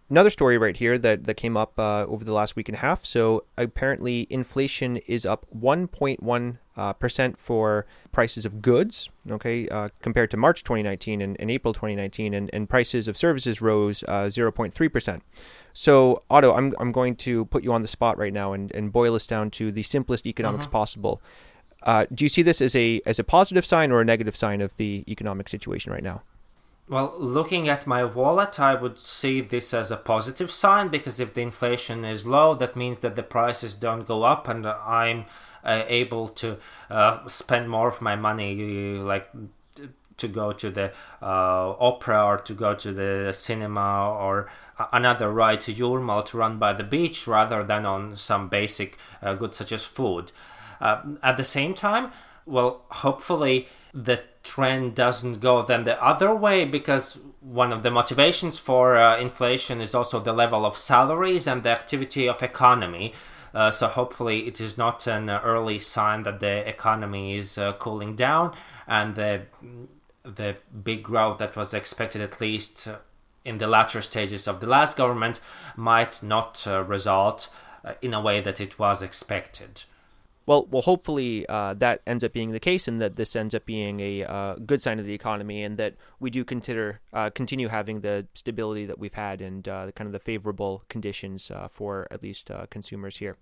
another story right here that, that came up uh, over the last week and a half. So apparently, inflation is up 1.1 uh, percent for prices of goods, okay, uh, compared to March 2019 and, and April 2019, and, and, prices of services rose 0.3 uh, percent. So, Otto, I'm, I'm going to put you on the spot right now and, and boil this down to the simplest economics uh-huh. possible. Uh, do you see this as a as a positive sign or a negative sign of the economic situation right now? Well, looking at my wallet, I would see this as a positive sign because if the inflation is low, that means that the prices don't go up and I'm able to uh, spend more of my money, like to go to the uh, opera or to go to the cinema or another ride to Jūrmala to run by the beach rather than on some basic uh, goods such as food. Uh, at the same time, well, hopefully the trend doesn't go then the other way because one of the motivations for uh, inflation is also the level of salaries and the activity of economy. Uh, so hopefully it is not an early sign that the economy is uh, cooling down and the the big growth that was expected at least in the latter stages of the last government might not uh, result uh, in a way that it was expected. Well, well, hopefully uh, that ends up being the case, and that this ends up being a uh, good sign of the economy, and that we do consider uh, continue having the stability that we've had and uh, kind of the favorable conditions uh, for at least uh, consumers here.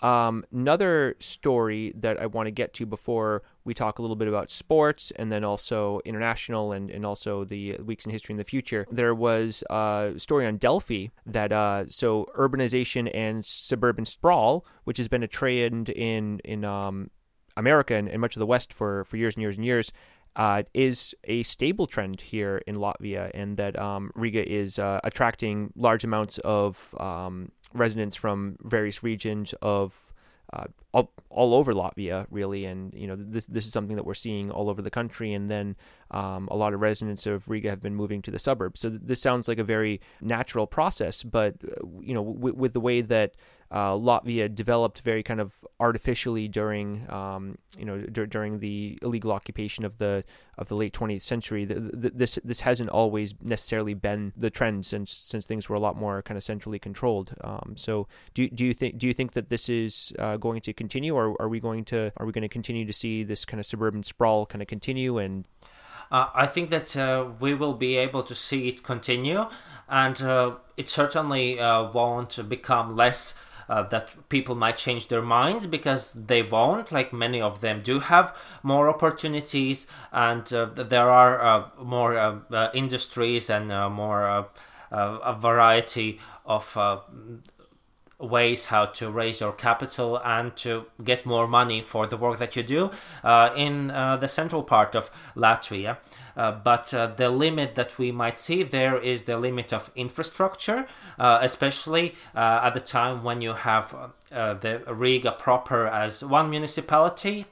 Um, another story that I want to get to before we talk a little bit about sports and then also international and, and also the weeks in history in the future. There was a story on Delfi that uh, so urbanization and suburban sprawl, which has been a trend in in um, America and, and much of the West for, for years and years and years, uh, is a stable trend here in Latvia, and that um, Riga is uh, attracting large amounts of um, residents from various regions of uh, all, all over Latvia, really, and you know this this is something that we're seeing all over the country. And then um, a lot of residents of Riga have been moving to the suburbs. So th- this sounds like a very natural process, but uh, you know, w- with the way that uh, Latvia developed very kind of artificially during um, you know d- during the illegal occupation of the of the late 20th century. This this hasn't always necessarily been the trend since since things were a lot more kind of centrally controlled. Um, so do do you think do you think that this is uh, going to continue, or are we going to are we going to continue to see this kind of suburban sprawl kind of continue and uh, I think that uh, we will be able to see it continue, and uh, it certainly uh, won't become less uh, that people might change their minds because they won't. Like many of them do have more opportunities, and uh, there are more industries and more a variety of ways how to raise your capital and to get more money for the work that you do uh, in uh, the central part of Latvia. Uh, but uh, the limit that we might see there is the limit of infrastructure, uh, especially uh, at the time when you have the Riga proper as one municipality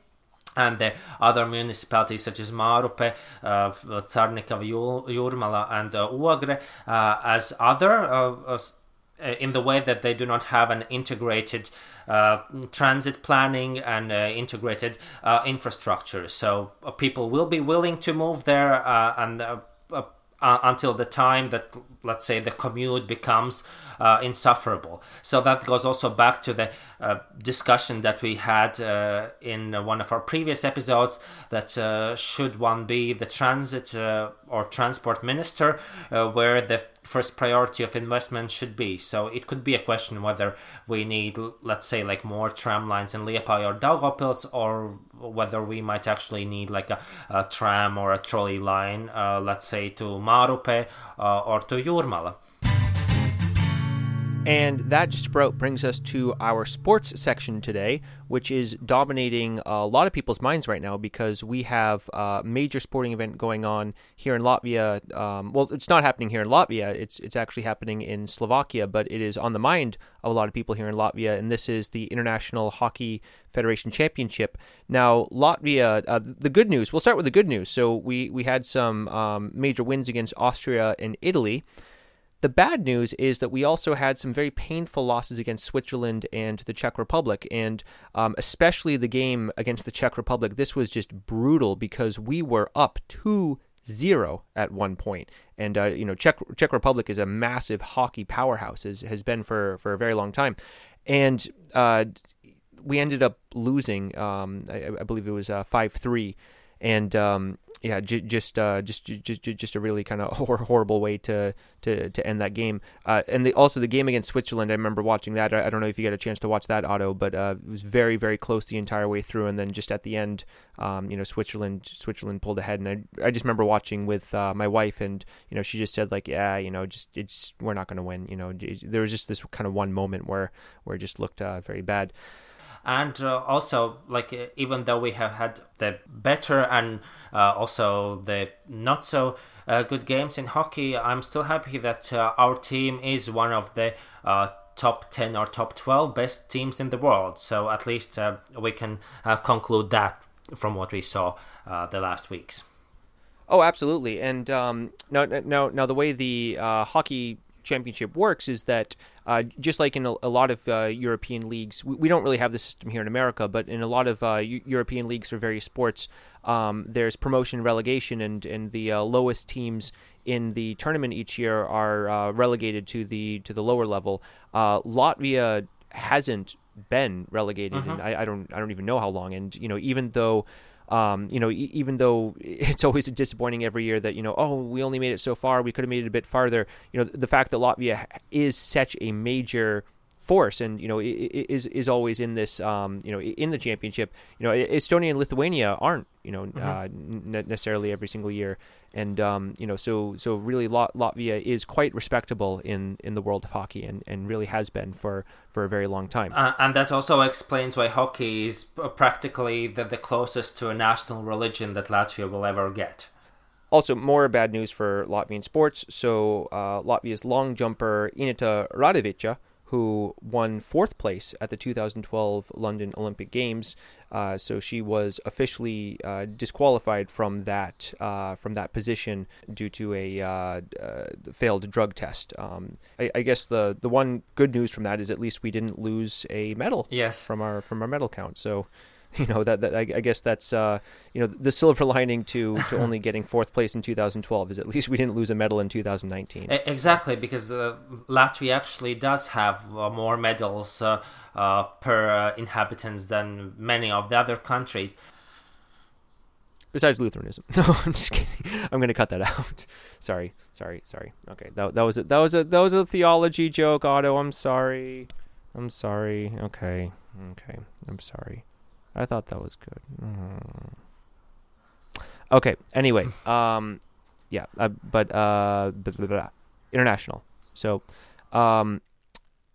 and the other municipalities such as Mārupe, uh, Carnikava, Jūrmala, and uh, uh, as other uh, in the way that they do not have an integrated uh, transit planning and uh, integrated uh, infrastructure. So uh, people will be willing to move there uh, and until the time that, let's say, the commute becomes insufferable. So that goes also back to the discussion that we had in one of our previous episodes that should one be the transit or transport minister, where the first priority of investment should be. So it could be a question whether we need, let's say, like more tram lines in Liepāja or Daugavpils, or whether we might actually need like a, a tram or a trolley line, uh, let's say to Mārupe uh, or to Jūrmala. And that just about brings us to our sports section today, which is dominating a lot of people's minds right now because we have a major sporting event going on here in Latvia. Um, well, it's not happening here in Latvia; it's it's actually happening in Slovakia, but it is on the mind of a lot of people here in Latvia, and this is the International Hockey Federation Championship. Now, Latvia, uh, the good news. We'll start with the good news. So we we had some um, major wins against Austria and Italy. The bad news is that we also had some very painful losses against Switzerland and the Czech Republic, and um, especially the game against the Czech Republic. This was just brutal because we were up 2 0 at one point. And, uh, you know, Czech, Czech Republic is a massive hockey powerhouse, has, has been for, for a very long time. And uh, we ended up losing, um, I, I, believe it was uh, 5 3 and um, yeah, j- just uh, just just just a really kind of hor- horrible way to, to to end that game. Uh, and the, also the game against Switzerland, I remember watching that. I, I, don't know if you got a chance to watch that, Otto, but uh, it was very very close the entire way through, and then just at the end, um, you know, Switzerland Switzerland pulled ahead, and I I just remember watching with uh, my wife, and you know, she just said like, yeah, you know, just it's we're not going to win. You know, there was just this kind of one moment where where it just looked uh, very bad and uh, also like uh, even though we have had the better and uh, also the not so uh, good games in hockey i'm still happy that uh, our team is one of the uh, top 10 or top 12 best teams in the world. So at least we can conclude that from what we saw the last weeks. Oh absolutely. And um, now, now, now the way the hockey championship works is that uh, just like in a, a lot of uh, European leagues, we, we, don't really have the system here in America, but in a lot of uh, European leagues for various sports, um, there's promotion and relegation, and, and the uh, lowest teams in the tournament each year are uh, relegated to the to the lower level. Uh, Latvia hasn't been relegated, mm-hmm. and I, I don't I don't even know how long. And you know, even though um, you know, e- even though it's always disappointing every year that you know, oh, we only made it so far, we could have made it a bit farther. You know, the fact that Latvia is such a major force and you know is is always in this um, you know in the championship you know Estonia and Lithuania aren't you know mm-hmm. uh, n- necessarily every single year and um, you know so so really Latvia is quite respectable in in the world of hockey and, and really has been for for a very long time uh, and that also explains why hockey is practically the, the closest to a national religion that Latvia will ever get also, more bad news for Latvian sports. So, uh, Latvia's long jumper Ineta Radēviča who won fourth place at the 2012 London Olympic Games. Uh, so she was officially uh, disqualified from that uh, from that position due to a uh, uh, failed drug test. Um, I, I, guess the the one good news from that is at least we didn't lose a medal. Yes. from our from our medal count. So you know that, that I, I, guess that's uh, you know the silver lining to, to only getting fourth place in 2012 is at least we didn't lose a medal in 2019. Exactly, because uh, Latvia actually does have uh, more medals uh, uh, per uh, inhabitants than many of the other countries. Besides Lutheranism, no, I'm just kidding. I'm going to cut that out. sorry, sorry, sorry. Okay, that, that was a, that was a that was a theology joke, Otto. I'm sorry. I'm sorry. Okay, okay. I'm sorry. I thought that was good. Mm. Okay. Anyway, um, yeah, uh, but uh, blah, blah, blah, international. So, um,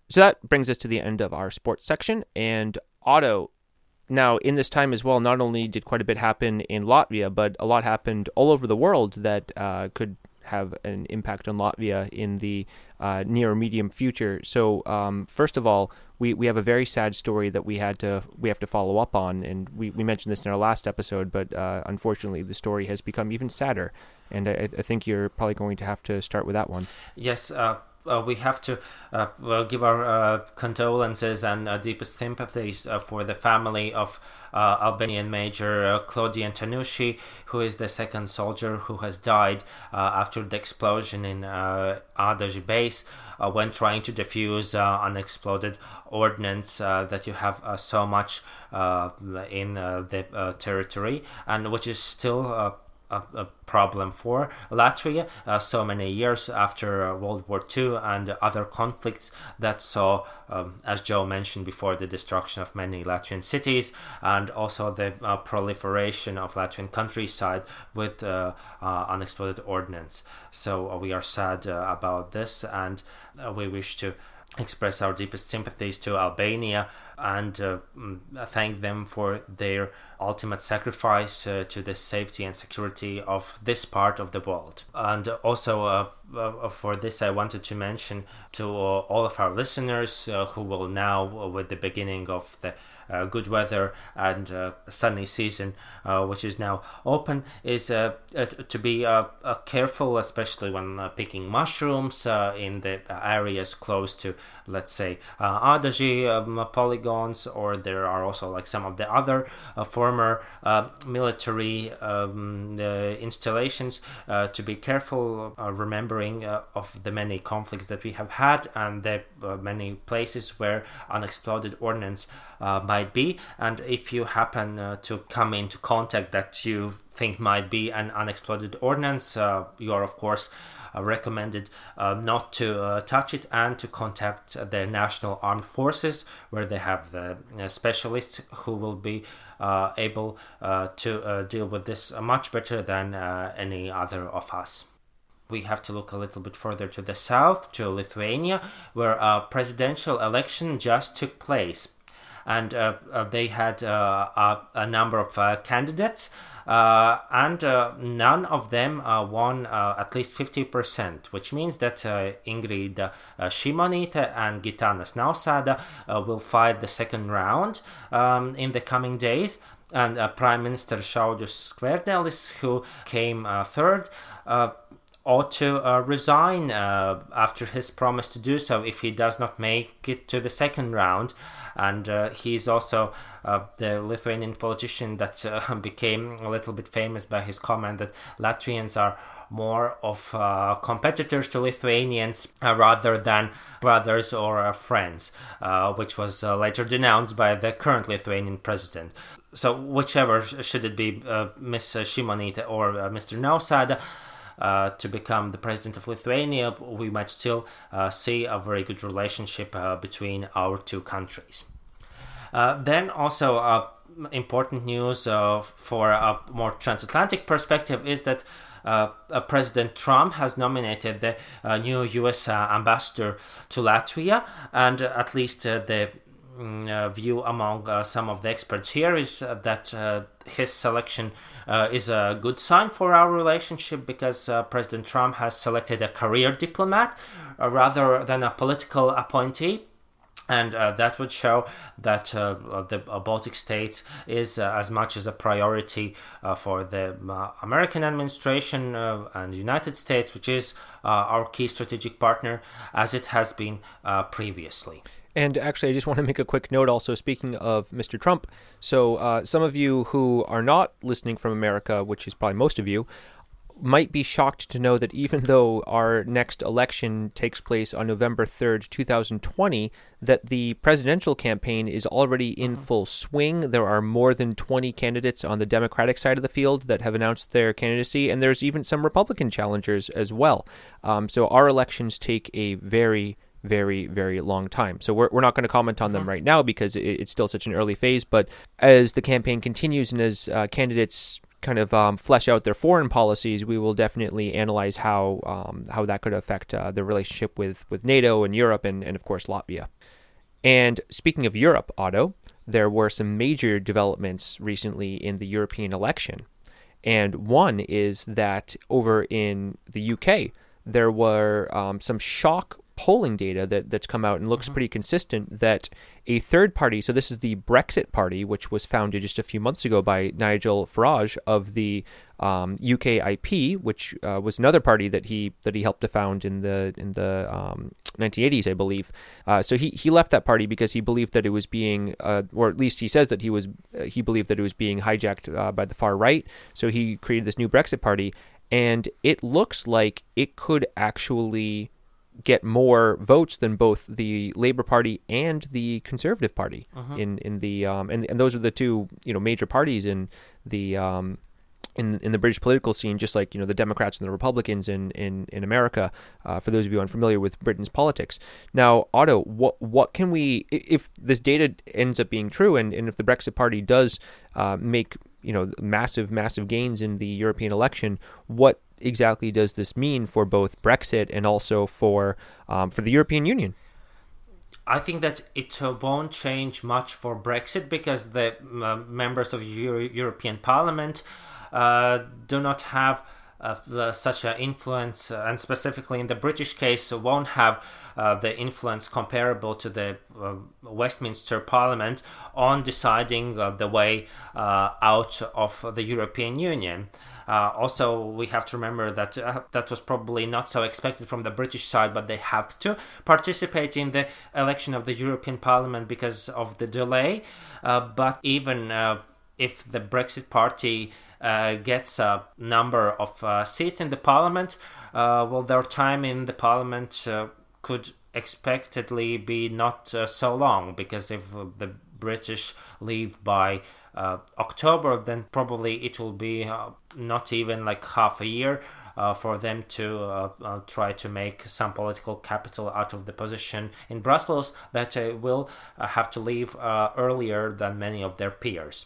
so that brings us to the end of our sports section and Otto. Now, in this time as well, not only did quite a bit happen in Latvia, but a lot happened all over the world that uh, could have an impact on Latvia in the uh, near or medium future. So, um, first of all, we, we have a very sad story that we had to we have to follow up on, and we, we mentioned this in our last episode, but uh, unfortunately, the story has become even sadder, and I, I, think you're probably going to have to start with that one. Yes. Uh, uh, we have to uh, well, give our uh, condolences and uh, deepest sympathies uh, for the family of uh, Albanian Major Claudian Tanushi, who is the second soldier who has died after the explosion in uh, Ādaži base when trying to defuse unexploded ordnance that you have so much in the territory and which is still a, a problem for Latvia uh, so many years after uh, World War II and other conflicts that saw, um, as Joe mentioned before, the destruction of many Latvian cities and also the uh, proliferation of Latvian countryside with uh, uh, unexploded ordnance. So uh, we are sad about this and we wish to express our deepest sympathies to Albania and uh, mm, thank them for their ultimate sacrifice uh, to the safety and security of this part of the world. And also, uh, uh for this, I wanted to mention to uh, all of our listeners uh, who will now, uh, with the beginning of the uh, good weather and uh, sunny season, which is now open, is to be careful, especially when picking mushrooms in the areas close to, let's say, uh, Ādaži um, polygons, or there are also like some of the other former military um, installations. to be careful, remembering of the many conflicts that we have had and the many places where unexploded ordnance uh, might be. And if you happen uh, to come into contact that you think might be an unexploded ordnance, uh, you are, of course, uh, recommended uh, not to uh, touch it and to contact the National Armed Forces, where they have the specialists who will be able to deal with this much better than any other of us we have to look a little bit further to the south, to Lithuania, where a presidential election just took place and uh, uh, they had uh, a, a, number of candidates. Uh, and uh, none of them uh, won at least 50%, which means that Ingrid uh, Šimonytė and Gitanas Nausėda will fight the second round um, in the coming days. And Prime Minister Saulius Skvernelis, who came third, ought to uh, resign uh, after his promise to do so if he does not make it to the second round. And uh, he's also uh, the Lithuanian politician that uh, became a little bit famous by his comment that Latvians are more of uh, competitors to Lithuanians rather than brothers or friends, which was later denounced by the current Lithuanian president. So, whichever should it be, Ms. Šimonytė or Mr. Nausėda, uh, to become the president of Lithuania, we might still uh, see a very good relationship uh, between our two countries. Uh, then also uh, important news for a more transatlantic perspective is that uh, President Trump has nominated the uh, new U.S. Uh, ambassador to Latvia, and at least the mm, view among some of the experts here is that his selection uh, is a good sign for our relationship because uh, President Trump has selected a career diplomat uh, rather than a political appointee and uh, that would show that uh, the uh, Baltic states is as much as a priority for the American administration and United States, which is our key strategic partner, as it has been previously. And actually, I just want to make a quick note also, speaking of Mr. Trump. So, uh, some of you who are not listening from America, which is probably most of you, might be shocked to know that even though our next election takes place on November 3rd, 2020, that the presidential campaign is already in uh-huh. full swing. There are more than 20 candidates on the Democratic side of the field that have announced their candidacy, and there's even some Republican challengers as well. Um, so our elections take a very very, very long time. So we're, we're not going to comment on them mm-hmm. right now because it, it's still such an early phase. But as the campaign continues and as uh, candidates kind of um, flesh out their foreign policies, we will definitely analyze how um, how that could affect uh, the relationship with, with NATO and Europe and, and of course Latvia. And speaking of Europe, Otto, there were some major developments recently in the European election. And one is that over in the UK, there were um, some shock polling data that, that's come out and looks mm-hmm. pretty consistent that a third party, so this is the Brexit Party, which was founded just a few months ago by Nigel Farage of the um, UKIP, which uh, was another party that he that he helped to found in the in the um, 1980s, I believe. Uh, so he, he left that party because he believed that it was being, uh, or at least he says that he was uh, he believed that it was being hijacked uh, by the far right. So he created this new Brexit Party, and it looks like it could actually get more votes than both the Labour Party and the Conservative Party uh-huh. in in the um, and and those are the two you know major parties in the um, in in the British political scene, just like you know the Democrats and the Republicans in in in America. Uh, for those of you unfamiliar with Britain's politics, now Otto, what what can we if this data ends up being true, and and if the Brexit Party does uh, make you know massive massive gains in the European election, what exactly does this mean for both Brexit and also for um, for the European Union? I think that it won't change much for Brexit because the uh, members of Euro- European Parliament uh, do not have uh, such an influence, uh, and specifically in the British case, won't have uh, the influence comparable to the Westminster Parliament on deciding the way out of the European Union. Also, we have to remember that that was probably not so expected from the British side, but they have to participate in the election of the European Parliament because of the delay. but even if the Brexit Party uh, gets a number of uh, seats in the parliament, uh, well, their time in the parliament uh, could expectedly be not uh, so long because if the British leave by October, then probably it will be not even like half a year. Uh, for them to uh, uh, try to make some political capital out of the position in Brussels that will have to leave earlier than many of their peers.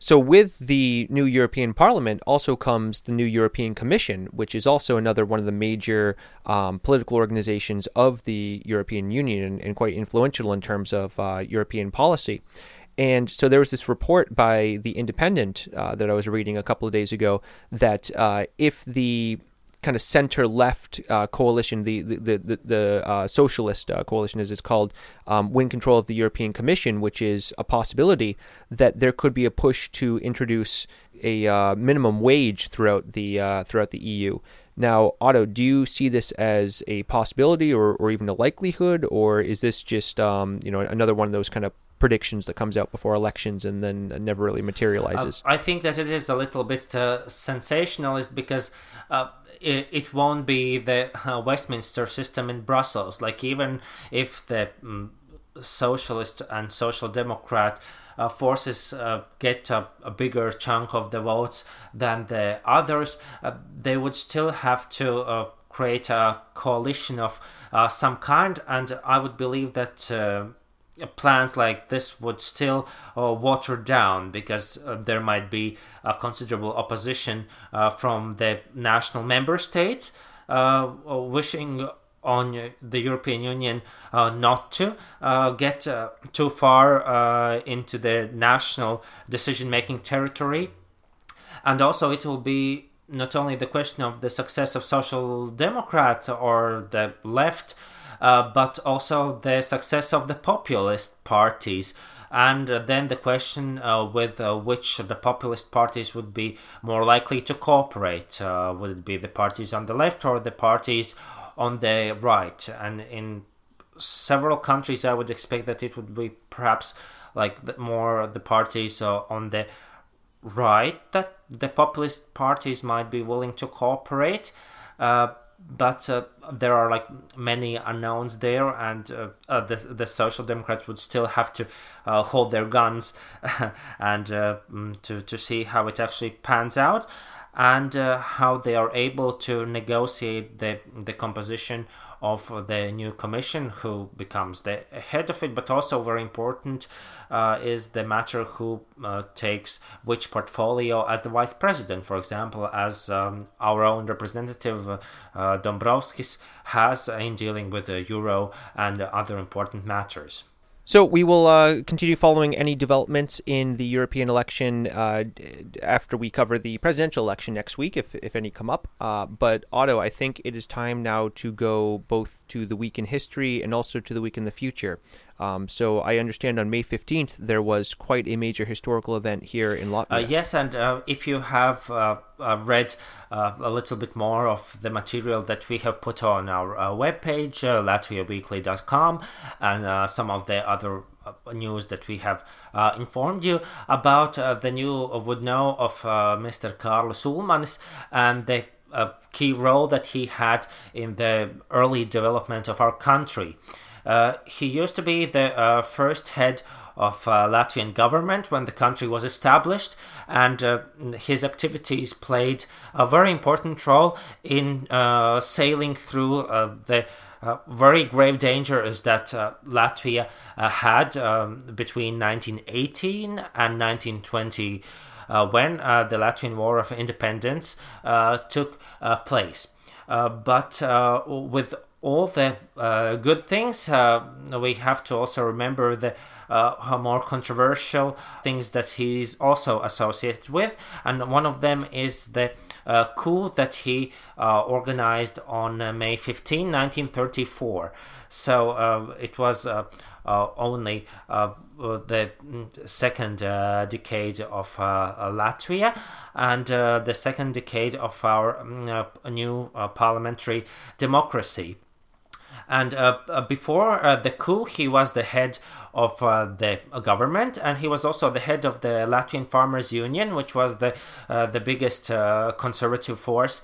So, with the new European Parliament also comes the new European Commission, which is also another one of the major um, political organizations of the European Union and, quite influential in terms of uh, European policy. And so there was this report by The Independent uh, that I was reading a couple of days ago that uh, if the kind of center left uh, coalition, the the the, the uh, socialist uh, coalition, as it's called, um, win control of the European Commission, which is a possibility that there could be a push to introduce a uh, minimum wage throughout the throughout the EU. Now, Otto, do you see this as a possibility or, or even a likelihood, or is this just um, you know another one of those kind of predictions that comes out before elections and then never really materializes? Uh, I think that it is a little bit sensationalist because it, it won't be the uh, Westminster system in Brussels. Like even if the um, socialist and social democrat uh, forces uh, get a, a, bigger chunk of the votes than the others, uh, they would still have to uh, create a coalition of uh, some kind. And I would believe that plans like this would still uh, water down because uh, there might be a considerable opposition uh, from the national member states uh, wishing on the European Union uh, not to uh, get too far into the national decision making territory. And also, it will be not only the question of the success of social democrats or the left uh, but also the success of the populist parties. And then the question uh, with uh, which the populist parties would be more likely to cooperate. Would it be the parties on the left or the parties on the right? And in several countries, I would expect that it would be perhaps like the, more the parties on the right that the populist parties might be willing to cooperate. Uh, but uh, there are like many unknowns there, and uh, uh, the the social democrats would still have to uh, hold their guns and uh, mm, to to see how it actually pans out, and uh, how they are able to negotiate the the composition of the new commission who becomes the head of it but also very important uh, is the matter who uh, takes which portfolio as the vice president. For example as um, our own representative uh, dombrovskis has in dealing with the euro and other important matters so we will uh, continue following any developments in the European election uh, after we cover the presidential election next week, if, if any come up. Uh, but Otto, I think it is time now to go both to the week in history and also to the week in the future. Um, so I understand on May 15th there was quite a major historical event here in Latvia. Uh, yes, and uh, if you have uh, uh read uh, a little bit more of the material that we have put on our uh, webpage, latviaweekly.com, and some of the other news that we have uh, informed you about uh, the new would know of uh, Mr. Kārlis Ulmanis and the key role that he had in the early development of our country. Uh, he used to be the uh, first head of uh, Latvian government when the country was established, and uh, his activities played a very important role in uh, sailing through uh, the very grave dangers that Latvia had um, between 1918 and 1920. when the Latvian War of Independence took place. but with all the uh, good things, uh, we have to also remember the uh, more controversial things that he's also associated with, and one of them is the uh, coup that he uh, organized on uh, May 15, 1934. So it was only the second decade of Latvia and the second decade of our new parliamentary democracy. And uh, uh, before uh, the coup, he was the head of uh, the government, and he was also the head of the Latvian Farmers Union, which was the uh, the biggest uh, conservative force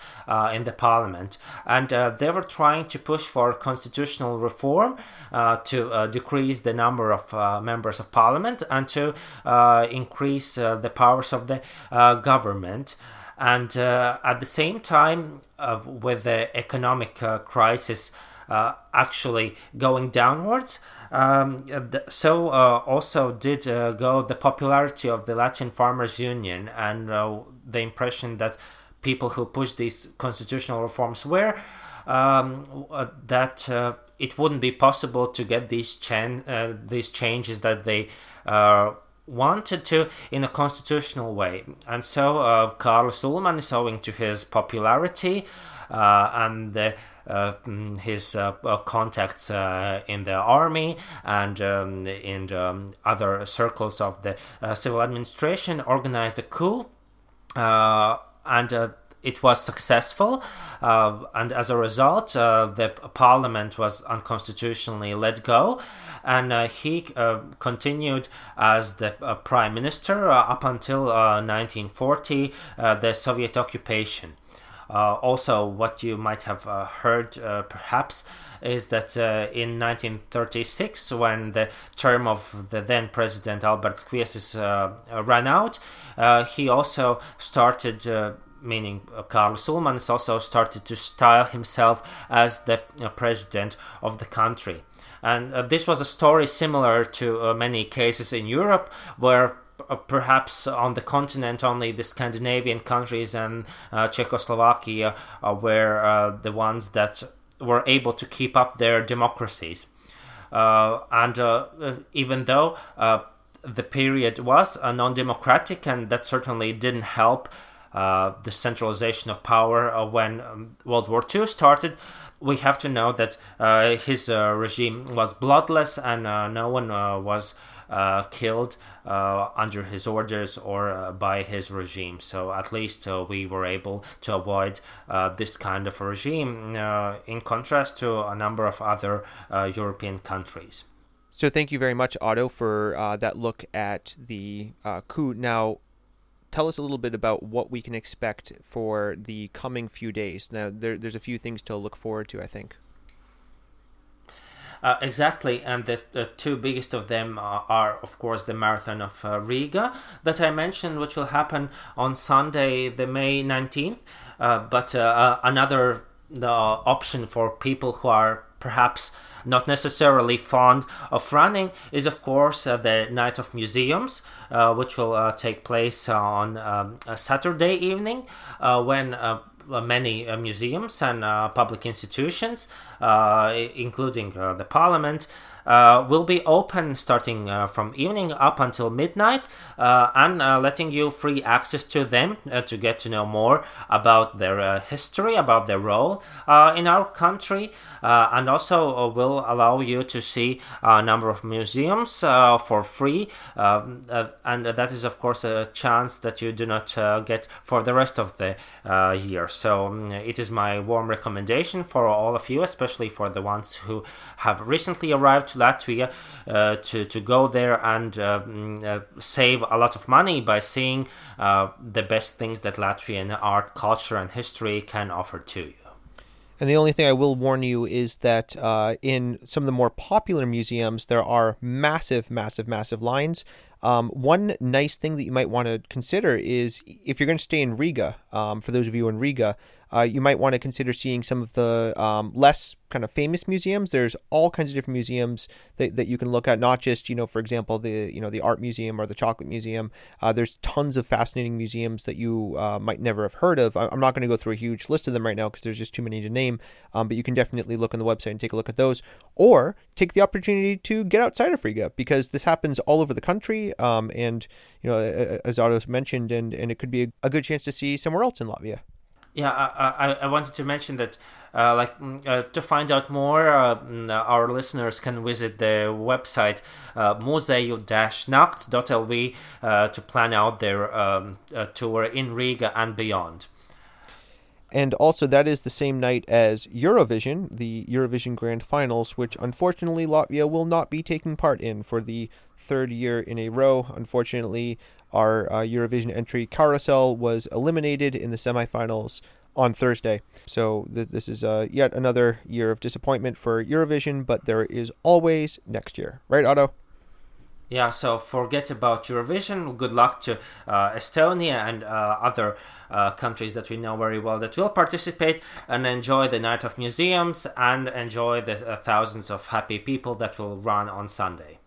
in the parliament. And they were trying to push for constitutional reform to decrease the number of members of parliament and to increase the powers of the government. And at the same time, with the economic crisis uh, actually going downwards. Um, so uh, also did uh, go the popularity of the Latvian Farmers Union and uh, the impression that people who pushed these constitutional reforms were um, uh, that uh, it wouldn't be possible to get these chan- these changes that they wanted to in a constitutional way. And so uh, Kārlis Ulmanis, owing to his popularity uh, and the his uh, contacts in the army and um, in um, other circles of the civil administration, organized a coup. and it was successful, uh, and as a result, uh, the parliament was unconstitutionally let go, and uh, he continued as the prime minister up until 1940, the Soviet occupation. Uh, also, what you might have uh, heard uh, perhaps is that uh, in 1936, when the term of the then president Albert Kviesis uh, ran out, uh, he also started meaning Kārlis Ulmanis also started to style himself as the president of the country. And this was a story similar to many cases in Europe where perhaps on the continent only the Scandinavian countries and uh, Czechoslovakia uh, were uh, the ones that were able to keep up their democracies. Uh, and uh, even though the period was non-democratic and that certainly didn't help the centralization of power when um, World War II started, we have to know that his regime was bloodless and no one was uh, killed uh, under his orders or uh, by his regime. So at least we were able to avoid this kind of regime in contrast to a number of other European countries. So thank you very much, Otto, for uh, that look at the uh, coup. Now, tell us a little bit about what we can expect for the coming few days. Now, there, there's a few things to look forward to, I think. Uh, exactly, and the, two biggest of them are, are of course, the marathon of uh, Riga that I mentioned, which will happen on Sunday, the May 19th. Uh, but uh, uh, another option for people who are perhaps not necessarily fond of running is of course uh, the night of museums uh, which will uh, take place on um, a saturday evening when uh, many uh, museums and uh, public institutions, including the parliament, uh, will be open starting uh, from evening up until midnight uh, and letting you free access to them to get to know more about their history, about their role in our country, and also will allow you to see a number of museums for free. Um, and that is, of course, a chance that you do not get for the rest of the year. So um, it is my warm recommendation for all of you, especially for the ones who have recently arrived Latvia uh, to, to go there and uh, mm, uh, save a lot of money by seeing the best things that Latvian art, culture, and history can offer to you. And the only thing I will warn you is that uh, in some of the more popular museums, there are massive, massive, massive lines. Um, one nice thing that you might want to consider is if you're going to stay in Riga, um, for those of you in Riga, uh, you might want to consider seeing some of the um, less kind of famous museums. There's all kinds of different museums that, that you can look at, not just you know, for example, the you know the art museum or the chocolate museum. Uh, there's tons of fascinating museums that you uh, might never have heard of. I'm not going to go through a huge list of them right now because there's just too many to name. Um, but you can definitely look on the website and take a look at those, or take the opportunity to get outside of Riga because this happens all over the country. Um, and you know, as Otto mentioned, and and it could be a, a good chance to see somewhere else in Latvia. Yeah, I, I, I wanted to mention that, uh, like, mm, uh, to find out more, uh, mm, our listeners can visit the website uh, muzejunakts.lv uh, to plan out their um, uh, tour in Riga and beyond. And also, that is the same night as Eurovision, the Eurovision Grand Finals, which unfortunately Latvia will not be taking part in for the third year in a row. Unfortunately, our uh, Eurovision entry carousel was eliminated in the semifinals on Thursday. So th- this is uh, yet another year of disappointment for Eurovision, but there is always next year, right, Otto? Yeah, so forget about Eurovision. Good luck to uh, Estonia and uh, other uh, countries that we know very well that will participate and enjoy the Night of Museums and enjoy the uh, thousands of happy people that will run on Sunday.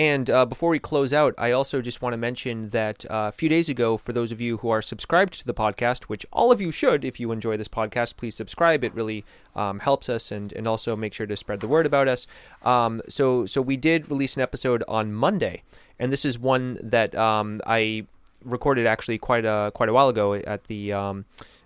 And uh, before we close out, I also just want to mention that uh, a few days ago, for those of you who are subscribed to the podcast, which all of you should, if you enjoy this podcast, please subscribe. It really um, helps us, and and also make sure to spread the word about us. Um, so so we did release an episode on Monday, and this is one that um, I recorded actually quite a quite a while ago at the.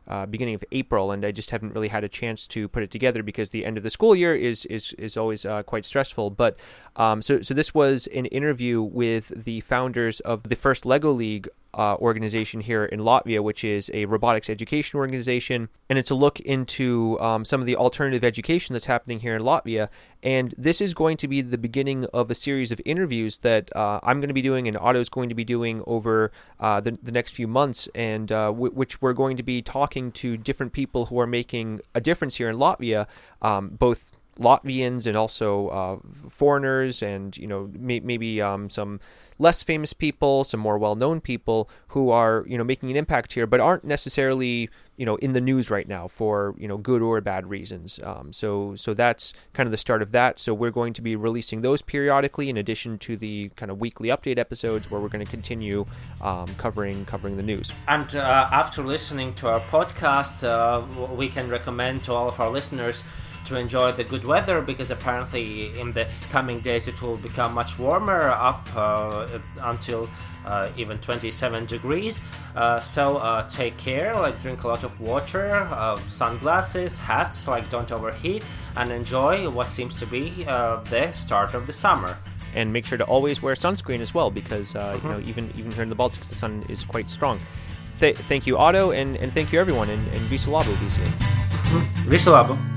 Uh, beginning of April, and I just haven't really had a chance to put it together because the end of the school year is is is always uh, quite stressful. But um, so so this was an interview with the founders of the first Lego League uh, organization here in Latvia, which is a robotics education organization, and it's a look into um, some of the alternative education that's happening here in Latvia. And this is going to be the beginning of a series of interviews that uh, I'm going to be doing, and Otto's going to be doing over uh, the, the next few months, and uh, w- which we're going to be talking to different people who are making a difference here in Latvia, um, both Latvians and also uh, foreigners, and you know may- maybe um, some less famous people, some more well-known people who are you know making an impact here, but aren't necessarily you know in the news right now for you know good or bad reasons. Um, so so that's kind of the start of that. So we're going to be releasing those periodically, in addition to the kind of weekly update episodes where we're going to continue um, covering covering the news. And uh, after listening to our podcast, uh, we can recommend to all of our listeners to enjoy the good weather because apparently in the coming days it will become much warmer up uh, until uh, even 27 degrees uh, so uh, take care like drink a lot of water uh, sunglasses hats like don't overheat and enjoy what seems to be uh, the start of the summer and make sure to always wear sunscreen as well because mm-hmm. you know even even here in the Baltics the sun is quite strong Th- thank you Otto and, and thank you everyone and, and Visu Labu, Visu Labu.